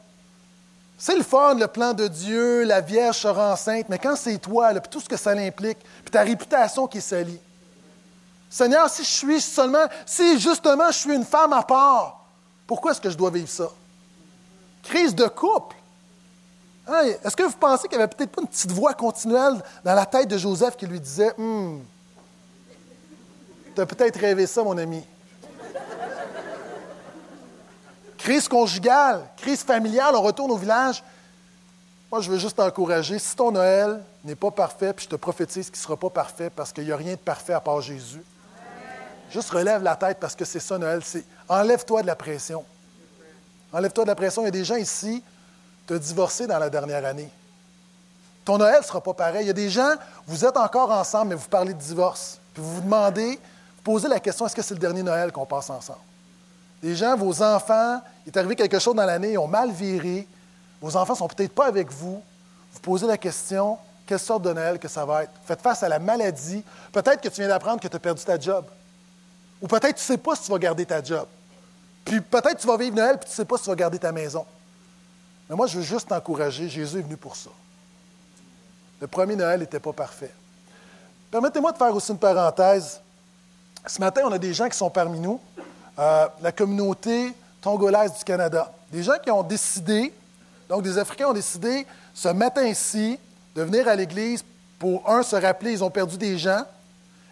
c'est le fun, le plan de Dieu, la Vierge sera enceinte, mais quand c'est toi, puis tout ce que ça implique, puis ta réputation qui est Seigneur, si je suis seulement, si justement je suis une femme à part, pourquoi est-ce que je dois vivre ça? Crise de couple. Hein, est-ce que vous pensez qu'il n'y avait peut-être pas une petite voix continuelle dans la tête de Joseph qui lui disait Hum, tu as peut-être rêvé ça, mon ami. Crise conjugale, crise familiale, on retourne au village. Moi, je veux juste t'encourager. Si ton Noël n'est pas parfait, puis je te prophétise qu'il ne sera pas parfait parce qu'il n'y a rien de parfait à part Jésus, Juste relève la tête parce que c'est ça, Noël. C'est enlève-toi de la pression. Enlève-toi de la pression. Il y a des gens ici, tu as divorcé dans la dernière année. Ton Noël ne sera pas pareil. Il y a des gens, vous êtes encore ensemble, mais vous parlez de divorce. Puis vous vous demandez, vous posez la question est-ce que c'est le dernier Noël qu'on passe ensemble? Des gens, vos enfants, il est arrivé quelque chose dans l'année, ils ont mal viré. vos enfants ne sont peut-être pas avec vous, vous posez la question, quelle sorte de Noël que ça va être? Faites face à la maladie. Peut-être que tu viens d'apprendre que tu as perdu ta job. Ou peut-être que tu ne sais pas si tu vas garder ta job. Puis peut-être que tu vas vivre Noël, puis tu ne sais pas si tu vas garder ta maison. Mais moi, je veux juste t'encourager. Jésus est venu pour ça. Le premier Noël n'était pas parfait. Permettez-moi de faire aussi une parenthèse. Ce matin, on a des gens qui sont parmi nous, euh, la communauté tongolaise du Canada. Des gens qui ont décidé, donc des Africains ont décidé ce matin-ci de venir à l'Église pour, un, se rappeler, ils ont perdu des gens,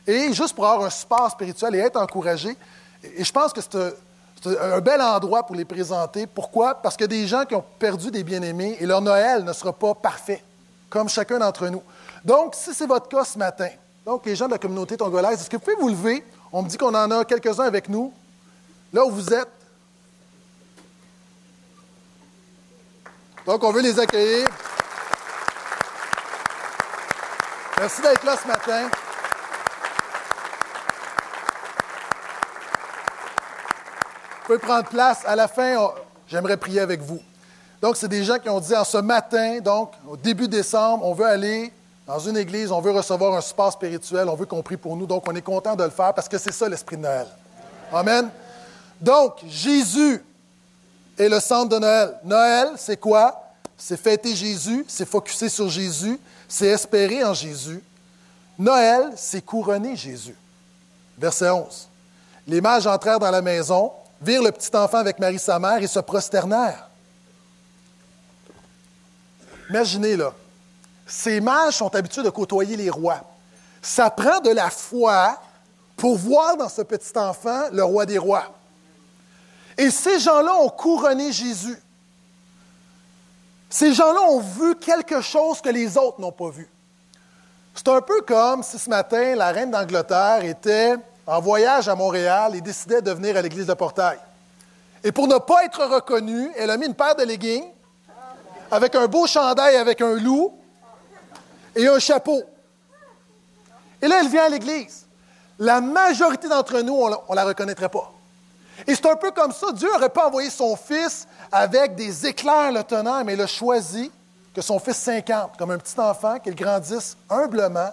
et juste pour avoir un support spirituel et être encouragés. Et je pense que c'est un bel endroit pour les présenter. Pourquoi? Parce que des gens qui ont perdu des bien-aimés et leur Noël ne sera pas parfait, comme chacun d'entre nous. Donc, si c'est votre cas ce matin, donc les gens de la communauté tongolaise, est-ce que vous pouvez vous lever? On me dit qu'on en a quelques-uns avec nous. Là où vous êtes. Donc, on veut les accueillir. Merci d'être là ce matin. Vous pouvez prendre place. À la fin, j'aimerais prier avec vous. Donc, c'est des gens qui ont dit en ce matin, donc au début décembre, on veut aller dans une église, on veut recevoir un support spirituel, on veut qu'on prie pour nous. Donc, on est content de le faire parce que c'est ça l'esprit de Noël. Amen. Donc, Jésus est le centre de Noël. Noël, c'est quoi? C'est fêter Jésus, c'est focuser sur Jésus, c'est espérer en Jésus. Noël, c'est couronner Jésus. Verset 11. Les mages entrèrent dans la maison, virent le petit enfant avec Marie sa mère et se prosternèrent. Imaginez là, ces mages sont habitués de côtoyer les rois. Ça prend de la foi pour voir dans ce petit enfant le roi des rois. Et ces gens-là ont couronné Jésus. Ces gens-là ont vu quelque chose que les autres n'ont pas vu. C'est un peu comme si ce matin, la reine d'Angleterre était en voyage à Montréal et décidait de venir à l'église de Portail. Et pour ne pas être reconnue, elle a mis une paire de leggings avec un beau chandail avec un loup et un chapeau. Et là, elle vient à l'église. La majorité d'entre nous, on ne la reconnaîtrait pas. Et c'est un peu comme ça. Dieu n'aurait pas envoyé son fils avec des éclairs le tenant, mais il a choisi que son fils s'incarne comme un petit enfant, qu'il grandisse humblement,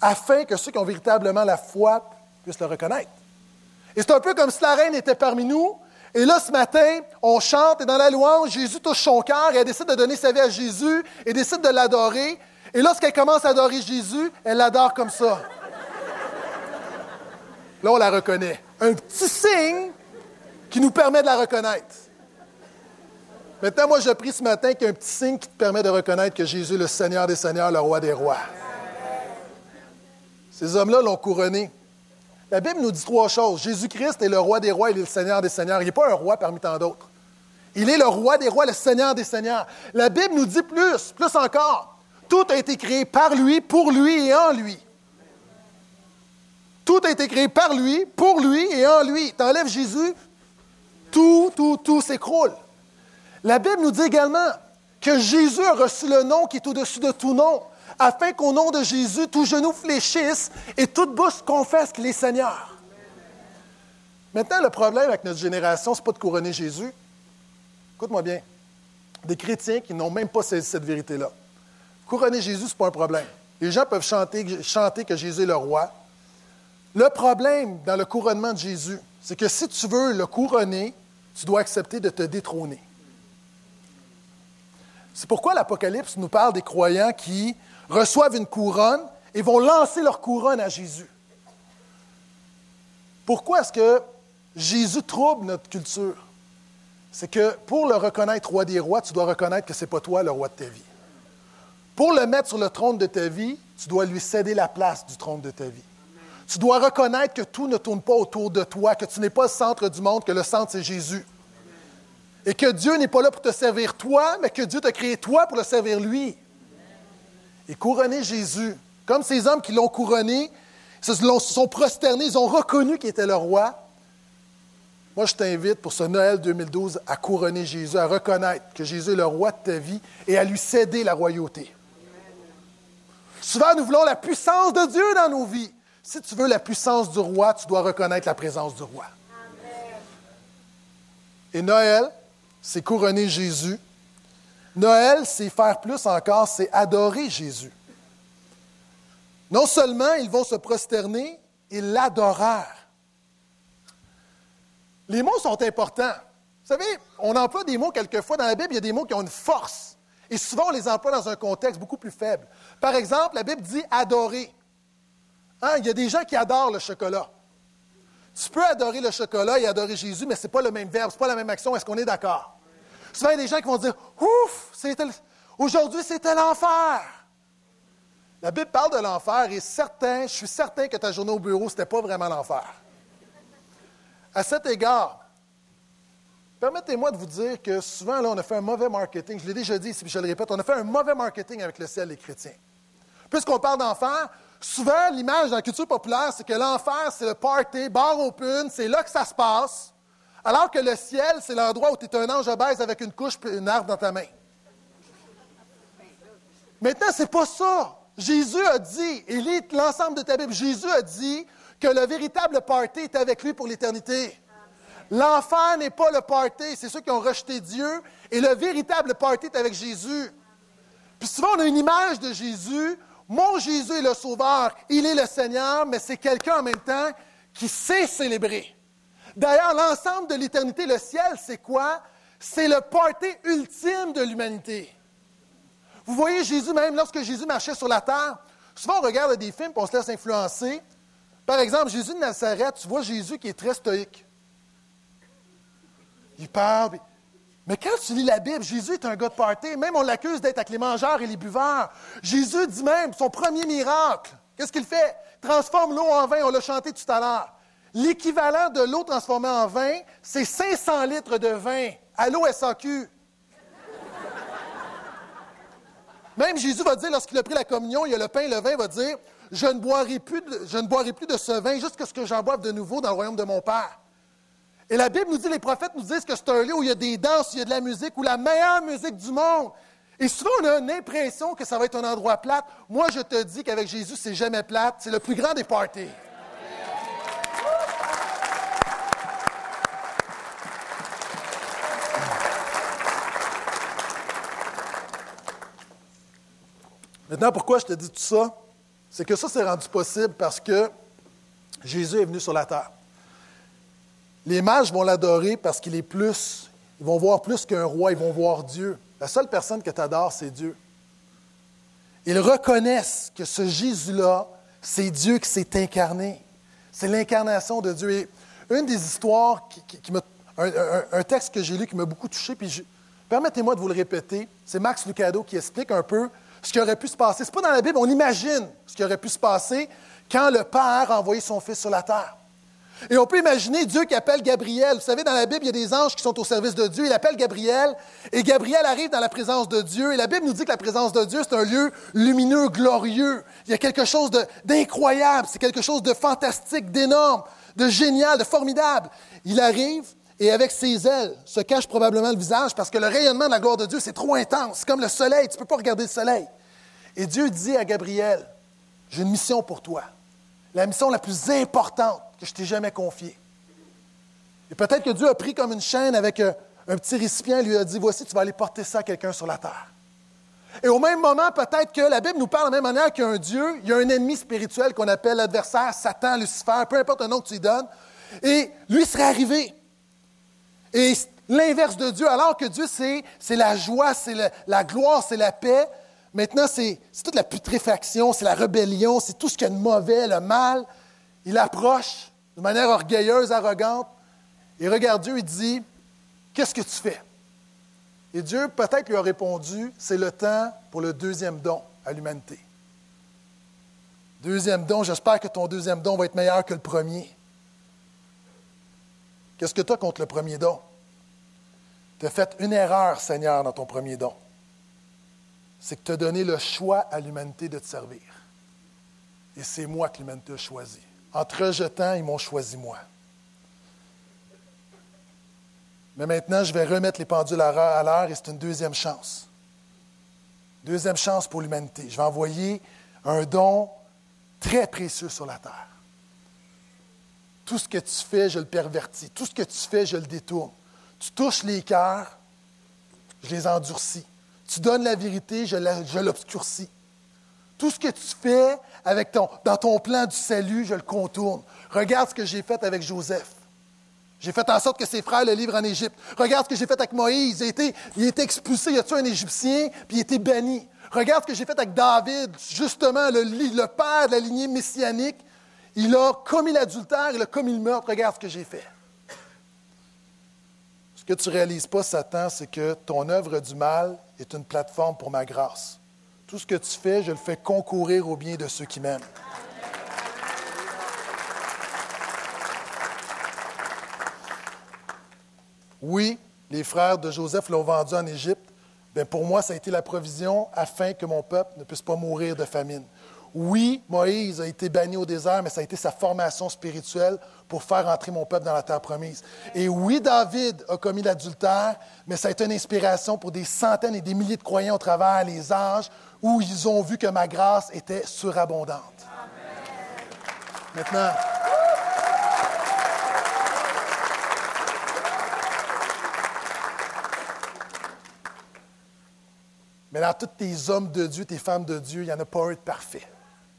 afin que ceux qui ont véritablement la foi puissent le reconnaître. Et c'est un peu comme si la reine était parmi nous. Et là, ce matin, on chante et dans la louange, Jésus touche son cœur et elle décide de donner sa vie à Jésus et décide de l'adorer. Et lorsqu'elle commence à adorer Jésus, elle l'adore comme ça. Là, on la reconnaît. Un petit signe qui nous permet de la reconnaître. Maintenant, moi, je prie ce matin qu'il y ait un petit signe qui te permet de reconnaître que Jésus est le Seigneur des Seigneurs, le Roi des Rois. Ces hommes-là l'ont couronné. La Bible nous dit trois choses. Jésus-Christ est le Roi des Rois, il est le Seigneur des Seigneurs. Il n'est pas un roi parmi tant d'autres. Il est le Roi des Rois, le Seigneur des Seigneurs. La Bible nous dit plus, plus encore. Tout a été créé par lui, pour lui et en lui. Tout a été créé par lui, pour lui et en lui. T'enlèves Jésus, tout, tout, tout s'écroule. La Bible nous dit également que Jésus a reçu le nom qui est au-dessus de tout nom, afin qu'au nom de Jésus, tout genou fléchisse et toute bouche confesse qu'il est Seigneur. Maintenant, le problème avec notre génération, ce n'est pas de couronner Jésus. Écoute-moi bien. Des chrétiens qui n'ont même pas cette vérité-là. Couronner Jésus, ce n'est pas un problème. Les gens peuvent chanter, chanter que Jésus est le roi. Le problème dans le couronnement de Jésus, c'est que si tu veux le couronner, tu dois accepter de te détrôner. C'est pourquoi l'Apocalypse nous parle des croyants qui reçoivent une couronne et vont lancer leur couronne à Jésus. Pourquoi est-ce que Jésus trouble notre culture? C'est que pour le reconnaître roi des rois, tu dois reconnaître que ce n'est pas toi le roi de ta vie. Pour le mettre sur le trône de ta vie, tu dois lui céder la place du trône de ta vie. Tu dois reconnaître que tout ne tourne pas autour de toi, que tu n'es pas le centre du monde, que le centre, c'est Jésus. Et que Dieu n'est pas là pour te servir toi, mais que Dieu t'a créé toi pour le servir lui. Et couronner Jésus, comme ces hommes qui l'ont couronné, se sont prosternés, ils ont reconnu qu'il était le roi. Moi, je t'invite pour ce Noël 2012 à couronner Jésus, à reconnaître que Jésus est le roi de ta vie et à lui céder la royauté. Souvent, nous voulons la puissance de Dieu dans nos vies. Si tu veux la puissance du roi, tu dois reconnaître la présence du roi. Et Noël, c'est couronner Jésus. Noël, c'est faire plus encore, c'est adorer Jésus. Non seulement ils vont se prosterner, ils l'adorèrent. Les mots sont importants. Vous savez, on emploie des mots quelquefois. Dans la Bible, il y a des mots qui ont une force. Et souvent, on les emploie dans un contexte beaucoup plus faible. Par exemple, la Bible dit adorer. Hein, il y a des gens qui adorent le chocolat. Tu peux adorer le chocolat et adorer Jésus, mais ce n'est pas le même verbe, ce n'est pas la même action. Est-ce qu'on est, d'accord? Souvent, il y a des gens qui vont dire Ouf, aujourd'hui, c'était l'enfer. La Bible parle de l'enfer et je suis certain que ta journée au bureau, ce n'était pas vraiment l'enfer. À cet égard, permettez-moi de vous dire que souvent, là, on a fait un mauvais marketing. Je l'ai déjà dit, si je le répète, on a fait un mauvais marketing avec le ciel des chrétiens. Puisqu'on parle d'enfer, souvent, l'image dans la culture populaire, c'est que l'enfer, c'est le party, bar open, c'est là que ça se passe, alors que le ciel, c'est l'endroit où tu es un ange obèse avec une couche et une arbre dans ta main. Maintenant, c'est pas ça. Jésus a dit, et lit l'ensemble de ta Bible, Jésus a dit que le véritable party est avec lui pour l'éternité. L'enfer n'est pas le party, c'est ceux qui ont rejeté Dieu, et le véritable party est avec Jésus. Puis souvent, on a une image de Jésus. Mon Jésus est le Sauveur, il est le Seigneur, mais c'est quelqu'un en même temps qui sait célébrer. D'ailleurs, l'ensemble de l'éternité, le ciel, c'est quoi? C'est le party ultime de l'humanité. Vous voyez Jésus, même lorsque Jésus marchait sur la terre, souvent on regarde des films et on se laisse influencer. Par exemple, Jésus de Nazareth, tu vois Jésus qui est très stoïque. Il parle. Mais quand tu lis la Bible, Jésus est un gars de party. Même on l'accuse d'être avec les mangeurs et les buveurs. Jésus dit même, son premier miracle, qu'est-ce qu'il fait? Transforme l'eau en vin, on l'a chanté tout à l'heure. L'équivalent de l'eau transformée en vin, c'est 500 litres de vin à l'eau SAQ. Même Jésus va dire, lorsqu'il a pris la communion, il y a le pain et le vin, il va dire, je ne boirai plus de, je ne boirai plus de ce vin jusqu'à ce que j'en boive de nouveau dans le royaume de mon Père. Et la Bible nous dit, les prophètes nous disent que c'est un lieu où il y a des danses, il y a de la musique, où la meilleure musique du monde. Et souvent, on a l'impression que ça va être un endroit plate. Moi, je te dis qu'avec Jésus, c'est jamais plate. C'est le plus grand des parties. Maintenant, pourquoi je te dis tout ça? C'est que ça s'est rendu possible parce que Jésus est venu sur la terre. Les mages vont l'adorer parce qu'il est plus, ils vont voir plus qu'un roi, ils vont voir Dieu. La seule personne que tu adores, c'est Dieu. Ils reconnaissent que ce Jésus-là, c'est Dieu qui s'est incarné. C'est l'incarnation de Dieu. Et une des histoires, qui, un, texte que j'ai lu qui m'a beaucoup touché, puis permettez-moi de vous le répéter, c'est Max Lucado qui explique un peu ce qui aurait pu se passer. Ce n'est pas dans la Bible, on imagine ce qui aurait pu se passer quand le Père a envoyé son Fils sur la terre. Et on peut imaginer Dieu qui appelle Gabriel. Vous savez, dans la Bible, il y a des anges qui sont au service de Dieu. Il appelle Gabriel et Gabriel arrive dans la présence de Dieu. Et la Bible nous dit que la présence de Dieu, c'est un lieu lumineux, glorieux. Il y a quelque chose d'incroyable, c'est quelque chose de fantastique, d'énorme, de génial, de formidable. Il arrive et avec ses ailes se cache probablement le visage parce que le rayonnement de la gloire de Dieu, c'est trop intense. C'est comme le soleil, tu ne peux pas regarder le soleil. Et Dieu dit à Gabriel, j'ai une mission pour toi, la mission la plus importante que je t'ai jamais confiée. Et peut-être que Dieu a pris comme une chaîne avec un, petit récipient et lui a dit, voici, tu vas aller porter ça à quelqu'un sur la terre. Et au même moment, peut-être que la Bible nous parle de la même manière qu'il y a un Dieu, il y a un ennemi spirituel qu'on appelle l'adversaire, Satan, Lucifer, peu importe le nom que tu lui donnes, et lui serait arrivé. Et l'inverse de Dieu, alors que Dieu, c'est la joie, c'est la gloire, c'est la paix, Maintenant, c'est toute la putréfaction, c'est la rébellion, c'est tout ce qu'il y a de mauvais, le mal. Il approche de manière orgueilleuse, arrogante, et regarde Dieu, il dit, qu'est-ce que tu fais? Et Dieu peut-être lui a répondu, c'est le temps pour le deuxième don à l'humanité. Deuxième don, j'espère que ton deuxième don va être meilleur que le premier. Qu'est-ce que tu as contre le premier don? Tu as fait une erreur, Seigneur, dans ton premier don c'est que tu as donné le choix à l'humanité de te servir. Et c'est moi que l'humanité a choisi. En te rejetant, ils m'ont choisi moi. Mais maintenant, je vais remettre les pendules à l'heure et c'est une deuxième chance. Deuxième chance pour l'humanité. Je vais envoyer un don très précieux sur la terre. Tout ce que tu fais, je le pervertis. Tout ce que tu fais, je le détourne. Tu touches les cœurs, je les endurcis. Tu donnes la vérité, je l'obscurcis. Tout ce que tu fais dans ton plan du salut, je le contourne. Regarde ce que j'ai fait avec Joseph. J'ai fait en sorte que ses frères le livrent en Égypte. Regarde ce que j'ai fait avec Moïse. Il a été, il a expulsé, il a tué un Égyptien, puis il a été banni. Regarde ce que j'ai fait avec David, justement, le, le père de la lignée messianique. Il a commis l'adultère, il a commis le meurtre. Regarde ce que j'ai fait. Ce que tu ne réalises pas, Satan, c'est que ton œuvre du mal est une plateforme pour ma grâce. Tout ce que tu fais, je le fais concourir au bien de ceux qui m'aiment. Oui, les frères de Joseph l'ont vendu en Égypte. Bien, pour moi, ça a été la provision afin que mon peuple ne puisse pas mourir de famine. Oui, Moïse a été banni au désert, mais ça a été sa formation spirituelle pour faire entrer mon peuple dans la terre promise. Et oui, David a commis l'adultère, mais ça a été une inspiration pour des centaines et des milliers de croyants au travers les âges où ils ont vu que ma grâce était surabondante. Maintenant, Mais dans tous tes hommes de Dieu, tes femmes de Dieu, il n'y en a pas un de parfait.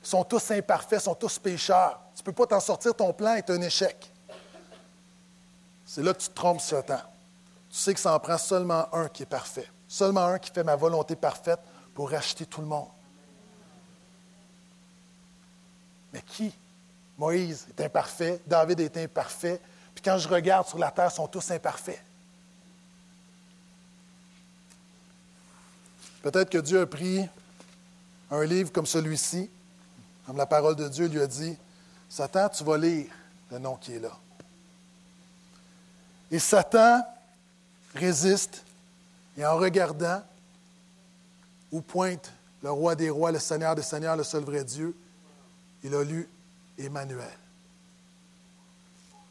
Ils sont tous imparfaits, sont tous pécheurs. Tu ne peux pas t'en sortir, ton plan est un échec. C'est là que tu te trompes ce temps. Tu sais que ça en prend seulement un qui est parfait. Seulement un qui fait ma volonté parfaite pour racheter tout le monde. Mais qui? Moïse est imparfait, David est imparfait, puis quand je regarde sur la terre, ils sont tous imparfaits. Peut-être que Dieu a pris un livre comme celui-ci, comme la parole de Dieu lui a dit, Satan, tu vas lire le nom qui est là. Et Satan résiste, et en regardant où pointe le roi des rois, le Seigneur des seigneurs, le seul vrai Dieu, il a lu Emmanuel.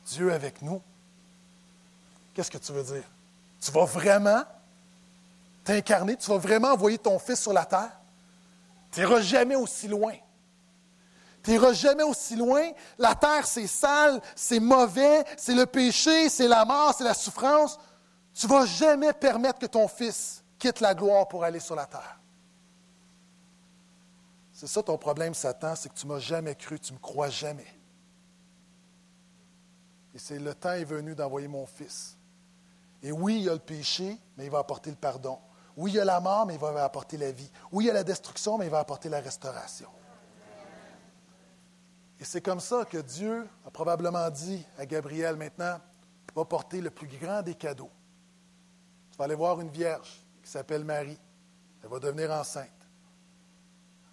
Dieu avec nous. Qu'est-ce que tu veux dire? Tu vas vraiment t'incarner, tu vas vraiment envoyer ton Fils sur la terre? Tu n'iras jamais aussi loin. Tu n'iras jamais aussi loin. La terre, c'est sale, c'est mauvais, c'est le péché, c'est la mort, c'est la souffrance. Tu ne vas jamais permettre que ton Fils quitte la gloire pour aller sur la terre. C'est ça ton problème, Satan, c'est que tu ne m'as jamais cru, tu ne me crois jamais. Et c'est le temps est venu d'envoyer mon Fils. Et oui, il y a le péché, mais il va apporter le pardon. Oui, il y a la mort, mais il va apporter la vie. Oui, il y a la destruction, mais il va apporter la restauration. Et c'est comme ça que Dieu a probablement dit à Gabriel maintenant, va porter le plus grand des cadeaux. Tu vas aller voir une vierge qui s'appelle Marie. Elle va devenir enceinte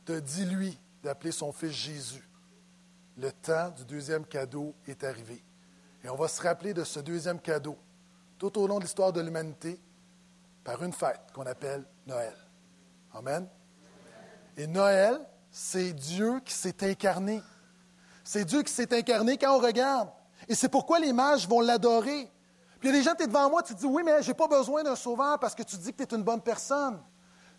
te dis-lui d'appeler son fils Jésus. Le temps du deuxième cadeau est arrivé. Et on va se rappeler de ce deuxième cadeau tout au long de l'histoire de l'humanité par une fête qu'on appelle Noël. Amen. Et Noël, c'est Dieu qui s'est incarné. C'est Dieu qui s'est incarné quand on regarde. Et c'est pourquoi les mages vont l'adorer. Puis il y a des gens, tu es devant moi, tu dis, oui, mais je n'ai pas besoin d'un sauveur parce que tu dis que tu es une bonne personne.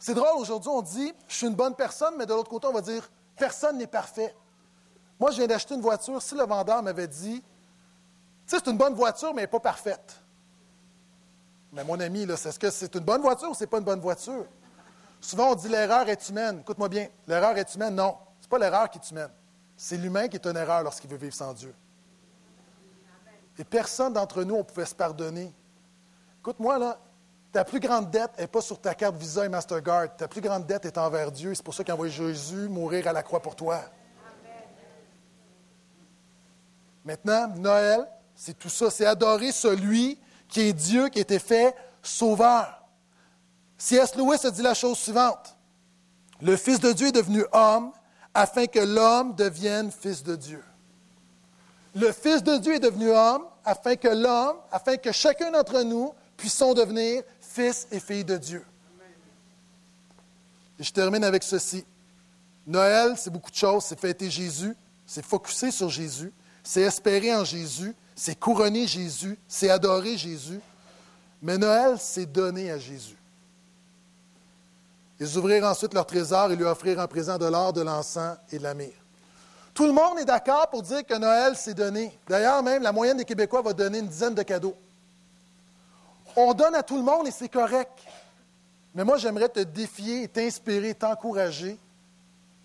C'est drôle, aujourd'hui, on dit je suis une bonne personne, mais de l'autre côté, on va dire personne n'est parfait. Moi, je viens d'acheter une voiture. Si le vendeur m'avait dit tu sais, c'est une bonne voiture, mais elle n'est pas parfaite. Mais mon ami, est-ce que c'est une bonne voiture ou c'est pas une bonne voiture? Souvent, on dit l'erreur est humaine. Écoute-moi bien, l'erreur est humaine. Non, ce n'est pas l'erreur qui est humaine. C'est l'humain qui est une erreur lorsqu'il veut vivre sans Dieu. Et personne d'entre nous, on pouvait se pardonner. Écoute-moi, là, ta plus grande dette n'est pas sur ta carte Visa et Mastercard. Ta plus grande dette est envers Dieu. C'est pour ça qu'il a envoyé Jésus mourir à la croix pour toi. Maintenant, Noël, c'est tout ça. C'est adorer celui qui est Dieu, qui a été fait sauveur. C.S. Lewis a dit la chose suivante. Le Fils de Dieu est devenu homme afin que l'homme devienne fils de Dieu. Le Fils de Dieu est devenu homme afin que l'homme, afin que chacun d'entre nous puissons devenir fils et filles de Dieu. Et je termine avec ceci. Noël, c'est beaucoup de choses. C'est fêter Jésus, c'est focuser sur Jésus, c'est espérer en Jésus, c'est couronner Jésus, c'est adorer Jésus. Mais Noël, c'est donner à Jésus. Ils ouvrirent ensuite leur trésor et lui offrir un présent de l'or, de l'encens et de la myrrhe. Tout le monde est d'accord pour dire que Noël, c'est donner. D'ailleurs, même la moyenne des Québécois va donner une dizaine de cadeaux. On donne à tout le monde et c'est correct. Mais moi, j'aimerais te défier, t'inspirer, t'encourager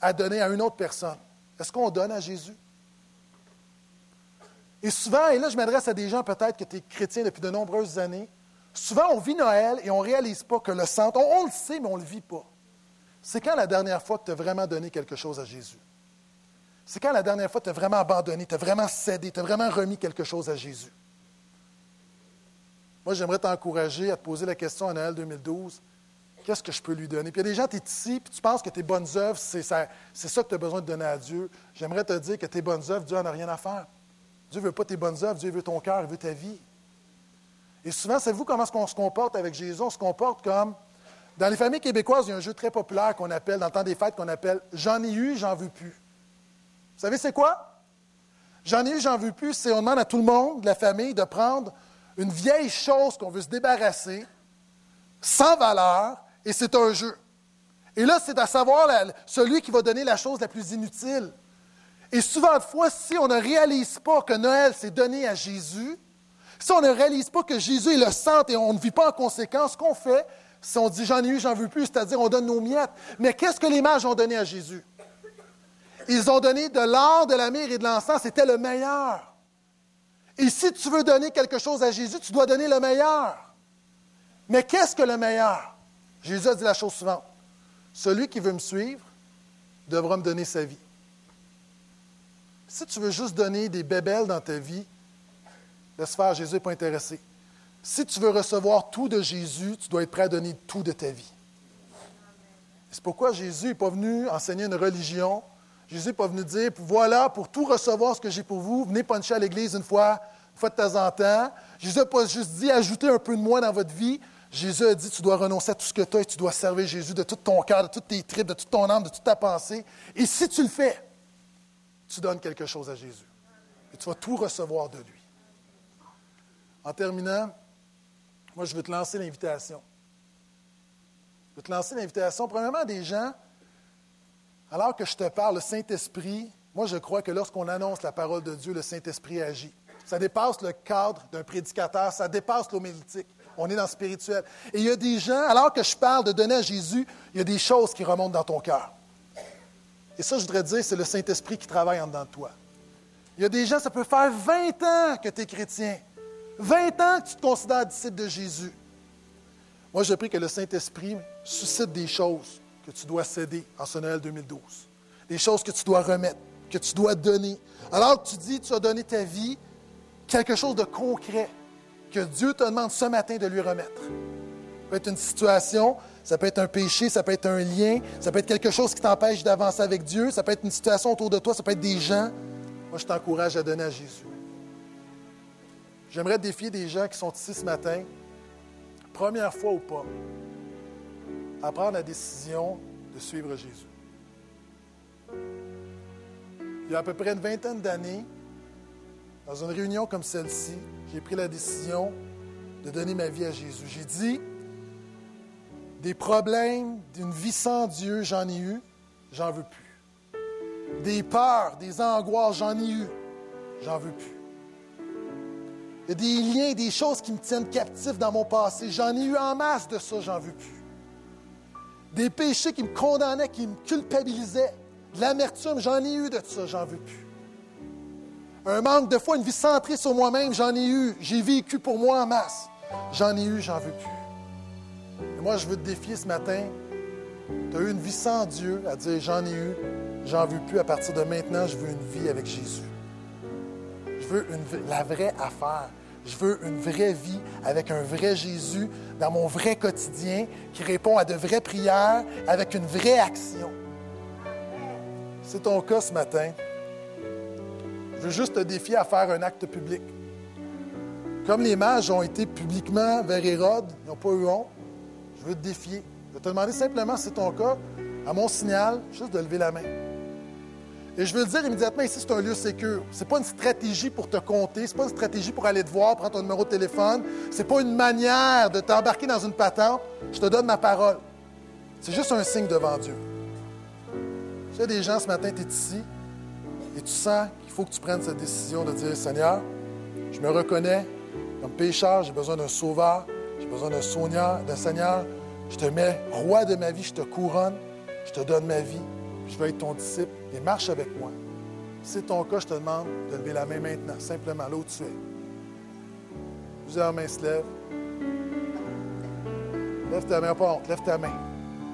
à donner à une autre personne. Est-ce qu'on donne à Jésus? Et souvent, et là je m'adresse à des gens peut-être que tu es chrétien depuis de nombreuses années, souvent on vit Noël et on ne réalise pas que le centre, on, le sait, mais on ne le vit pas. C'est quand la dernière fois que tu as vraiment donné quelque chose à Jésus? C'est quand la dernière fois que tu as vraiment abandonné, tu as vraiment cédé, tu as vraiment remis quelque chose à Jésus? Moi, j'aimerais t'encourager à te poser la question à Noël 2012. Qu'est-ce que je peux lui donner? Puis il y a des gens, tu es ici, puis tu penses que tes bonnes œuvres, c'est ça, ça, que tu as besoin de donner à Dieu. J'aimerais te dire que tes bonnes œuvres, Dieu n'en a rien à faire. Dieu ne veut pas tes bonnes œuvres, Dieu veut ton cœur, il veut ta vie. Et souvent, savez-vous comment on se comporte avec Jésus? On se comporte comme. Dans les familles québécoises, il y a un jeu très populaire qu'on appelle, dans le temps des fêtes, qu'on appelle J'en ai eu, j'en veux plus. Vous savez, c'est quoi? J'en ai eu, j'en veux plus, c'est on demande à tout le monde de la famille de prendre une vieille chose qu'on veut se débarrasser, sans valeur, et c'est un jeu. Et là, c'est à savoir celui qui va donner la chose la plus inutile. Et souvent de fois, si on ne réalise pas que Noël s'est donné à Jésus, si on ne réalise pas que Jésus est le centre et on ne vit pas en conséquence, ce qu'on fait, si on dit j'en ai eu, j'en veux plus, c'est-à-dire on donne nos miettes. Mais qu'est-ce que les mages ont donné à Jésus? Ils ont donné de l'or, de la myrrhe et de l'encens, c'était le meilleur. Et si tu veux donner quelque chose à Jésus, tu dois donner le meilleur. Mais qu'est-ce que le meilleur? Jésus a dit la chose suivante. Celui qui veut me suivre devra me donner sa vie. Si tu veux juste donner des bébelles dans ta vie, laisse faire, Jésus n'est pas intéressé. Si tu veux recevoir tout de Jésus, tu dois être prêt à donner tout de ta vie. C'est pourquoi Jésus n'est pas venu enseigner une religion, Jésus n'est pas venu dire, voilà, pour tout recevoir ce que j'ai pour vous, venez puncher à l'Église une fois, une fois de temps en temps. Jésus n'a pas juste dit, ajoutez un peu de moi dans votre vie. Jésus a dit, tu dois renoncer à tout ce que tu as et tu dois servir Jésus de tout ton cœur, de toutes tes tripes, de toute ton âme, de toute ta pensée. Et si tu le fais, tu donnes quelque chose à Jésus. Et tu vas tout recevoir de lui. En terminant, moi, je veux te lancer l'invitation. Je veux te lancer l'invitation, premièrement, des gens alors que je te parle, le Saint-Esprit, moi je crois que lorsqu'on annonce la parole de Dieu, le Saint-Esprit agit. Ça dépasse le cadre d'un prédicateur, ça dépasse l'homélitique. On est dans le spirituel. Et il y a des gens, alors que je parle de donner à Jésus, il y a des choses qui remontent dans ton cœur. Et ça, je voudrais dire, c'est le Saint-Esprit qui travaille en dedans de toi. Il y a des gens, ça peut faire 20 ans que tu es chrétien. 20 ans que tu te considères disciple de Jésus. Moi, je prie que le Saint-Esprit suscite des choses que tu dois céder en ce Noël 2012. Des choses que tu dois remettre, que tu dois donner. Alors que tu dis, tu as donné ta vie, quelque chose de concret que Dieu te demande ce matin de lui remettre. Ça peut être une situation, ça peut être un péché, ça peut être un lien, ça peut être quelque chose qui t'empêche d'avancer avec Dieu, ça peut être une situation autour de toi, ça peut être des gens. Moi, je t'encourage à donner à Jésus. J'aimerais défier des gens qui sont ici ce matin, première fois ou pas, à prendre la décision de suivre Jésus. Il y a à peu près une vingtaine d'années, dans une réunion comme celle-ci, j'ai pris la décision de donner ma vie à Jésus. J'ai dit, des problèmes d'une vie sans Dieu, j'en ai eu, j'en veux plus. Des peurs, des angoisses, j'en ai eu, j'en veux plus. Il y a des liens, des choses qui me tiennent captif dans mon passé, j'en ai eu en masse de ça, j'en veux plus des péchés qui me condamnaient, qui me culpabilisaient, de l'amertume, j'en ai eu de ça, j'en veux plus. Un manque de foi, une vie centrée sur moi-même, j'en ai eu. J'ai vécu pour moi en masse. J'en ai eu, j'en veux plus. Et moi, je veux te défier ce matin. Tu as eu une vie sans Dieu, à dire j'en ai eu, j'en veux plus. À partir de maintenant, je veux une vie avec Jésus. Je veux une, la vraie affaire. Je veux une vraie vie avec un vrai Jésus dans mon vrai quotidien qui répond à de vraies prières avec une vraie action. C'est ton cas ce matin. Je veux juste te défier à faire un acte public. Comme les mages ont été publiquement vers Hérode, ils n'ont pas eu honte, je veux te défier. Je vais te demander simplement, si c'est ton cas, à mon signal, juste de lever la main. Et je veux le dire immédiatement, ici, c'est un lieu sécur. Ce n'est pas une stratégie pour te compter, ce n'est pas une stratégie pour aller te voir, prendre ton numéro de téléphone. Ce n'est pas une manière de t'embarquer dans une patente. Je te donne ma parole. C'est juste un signe devant Dieu. Tu as des gens ce matin, tu es ici et tu sens qu'il faut que tu prennes cette décision de dire Seigneur, je me reconnais comme pécheur, j'ai besoin d'un sauveur, j'ai besoin d'un Seigneur, d'un Seigneur Je te mets roi de ma vie, je te couronne, je te donne ma vie, je veux être ton disciple et marche avec moi. Si c'est ton cas, je te demande de lever la main maintenant, simplement là où tu es. Plusieurs mains se lèvent. Lève ta main, pas honte, lève ta main.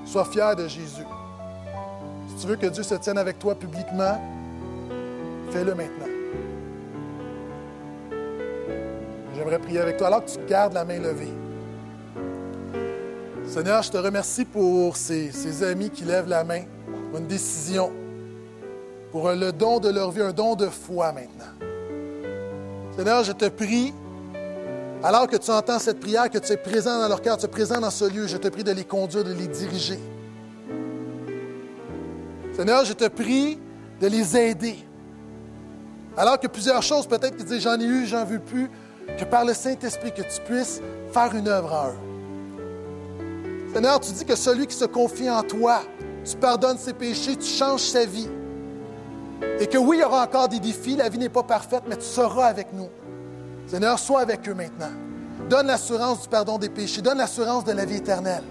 Sois fier de Jésus. Si tu veux que Dieu se tienne avec toi publiquement, fais-le maintenant. J'aimerais prier avec toi alors que tu gardes la main levée. Seigneur, je te remercie pour ces, ces amis qui lèvent la main une décision, pour le don de leur vie, un don de foi maintenant. Seigneur, je te prie, alors que tu entends cette prière, que tu es présent dans leur cœur, tu es présent dans ce lieu, je te prie de les conduire, de les diriger. Seigneur, je te prie de les aider. Alors que plusieurs choses, peut-être qu'ils disent j'en ai eu, j'en veux plus, que par le Saint-Esprit, que tu puisses faire une œuvre en eux. Seigneur, tu dis que celui qui se confie en toi, tu pardonnes ses péchés, tu changes sa vie. Et que oui, il y aura encore des défis, la vie n'est pas parfaite, mais tu seras avec nous. Seigneur, sois avec eux maintenant. Donne l'assurance du pardon des péchés, donne l'assurance de la vie éternelle.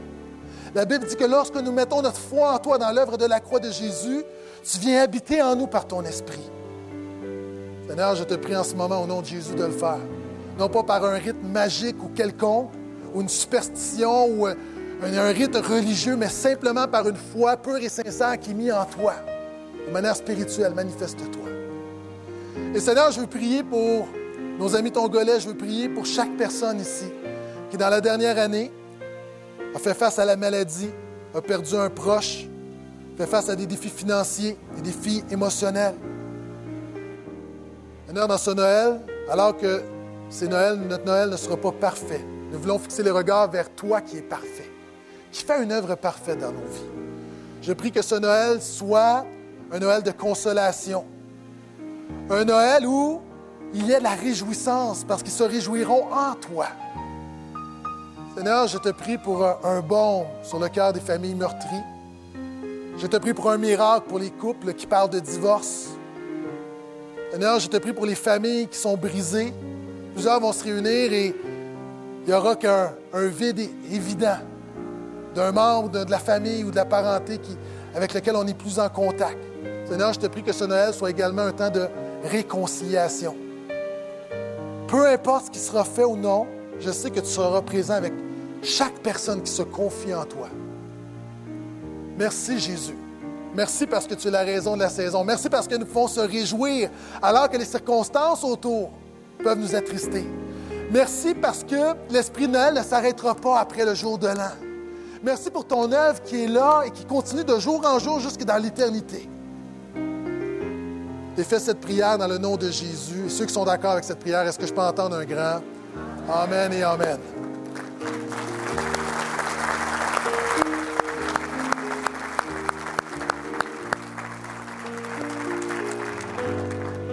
La Bible dit que lorsque nous mettons notre foi en toi dans l'œuvre de la croix de Jésus, tu viens habiter en nous par ton esprit. Seigneur, je te prie en ce moment au nom de Jésus de le faire. Non pas par un rite magique ou quelconque, ou une superstition, ou un, un rite religieux, mais simplement par une foi pure et sincère qui est mise en toi. De manière spirituelle, manifeste-toi. Et Seigneur, je veux prier pour nos amis tongolais, je veux prier pour chaque personne ici qui, dans la dernière année, a fait face à la maladie, a perdu un proche, fait face à des défis financiers, des défis émotionnels. Seigneur, dans ce Noël, alors que c'est Noël, notre Noël ne sera pas parfait, nous voulons fixer les regards vers toi qui es parfait, qui fait une œuvre parfaite dans nos vies. Je prie que ce Noël soit un Noël de consolation, un Noël où il y a de la réjouissance parce qu'ils se réjouiront en toi. Seigneur, je te prie pour un, baume sur le cœur des familles meurtries. Je te prie pour un miracle pour les couples qui parlent de divorce. Seigneur, je te prie pour les familles qui sont brisées. Plusieurs vont se réunir et il n'y aura qu'un un vide évident d'un membre de, la famille ou de la parenté avec lequel on est plus en contact. Seigneur, je te prie que ce Noël soit également un temps de réconciliation. Peu importe ce qui sera fait ou non, je sais que tu seras présent avec chaque personne qui se confie en toi. Merci Jésus. Merci parce que tu es la raison de la saison. Merci parce que nous pouvons se réjouir alors que les circonstances autour peuvent nous attrister. Merci parce que l'Esprit de Noël ne s'arrêtera pas après le jour de l'an. Merci pour ton œuvre qui est là et qui continue de jour en jour jusque dans l'éternité. J'ai fait cette prière dans le nom de Jésus. Et ceux qui sont d'accord avec cette prière, est-ce que je peux entendre un grand Amen et Amen?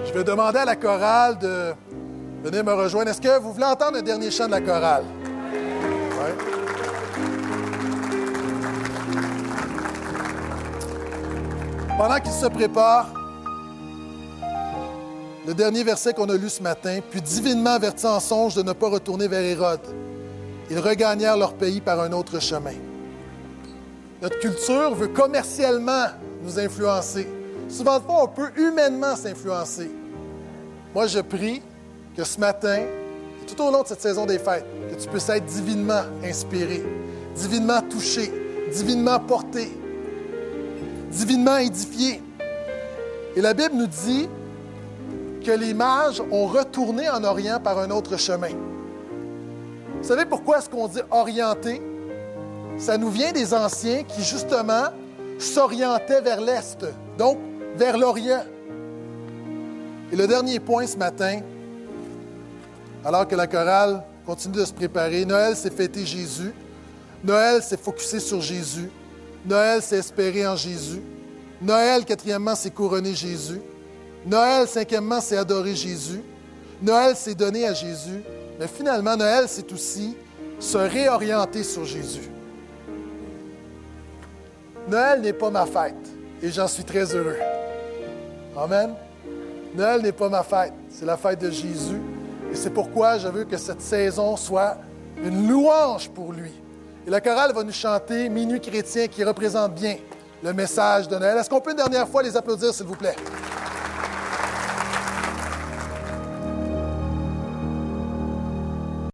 Je vais demander à la chorale de venir me rejoindre. Est-ce que vous voulez entendre le dernier chant de la chorale? Ouais. Pendant qu'ils se préparent, le dernier verset qu'on a lu ce matin, puis divinement avertis en songe de ne pas retourner vers Hérode. Ils regagnèrent leur pays par un autre chemin. Notre culture veut commercialement nous influencer. Souvent de fois, on peut humainement s'influencer. Moi, je prie que ce matin, tout au long de cette saison des fêtes, que tu puisses être divinement inspiré, divinement touché, divinement porté, divinement édifié. Et la Bible nous dit que les mages ont retourné en Orient par un autre chemin. Vous savez pourquoi est-ce qu'on dit orienté? Ça nous vient des anciens qui, justement, s'orientaient vers l'Est, donc vers l'Orient. Et le dernier point ce matin, alors que la chorale continue de se préparer, Noël, c'est fêter Jésus. Noël, c'est focuser sur Jésus. Noël, c'est espérer en Jésus. Noël, quatrièmement, c'est couronner Jésus. Noël, cinquièmement, c'est adorer Jésus. Noël, c'est donner à Jésus. Mais finalement, Noël, c'est aussi se réorienter sur Jésus. Noël n'est pas ma fête et j'en suis très heureux. Amen. Noël n'est pas ma fête, c'est la fête de Jésus. Et c'est pourquoi je veux que cette saison soit une louange pour lui, Et la chorale va nous chanter Minuit chrétien qui représente bien le message de Noël. Est-ce qu'on peut une dernière fois les applaudir, s'il vous plaît?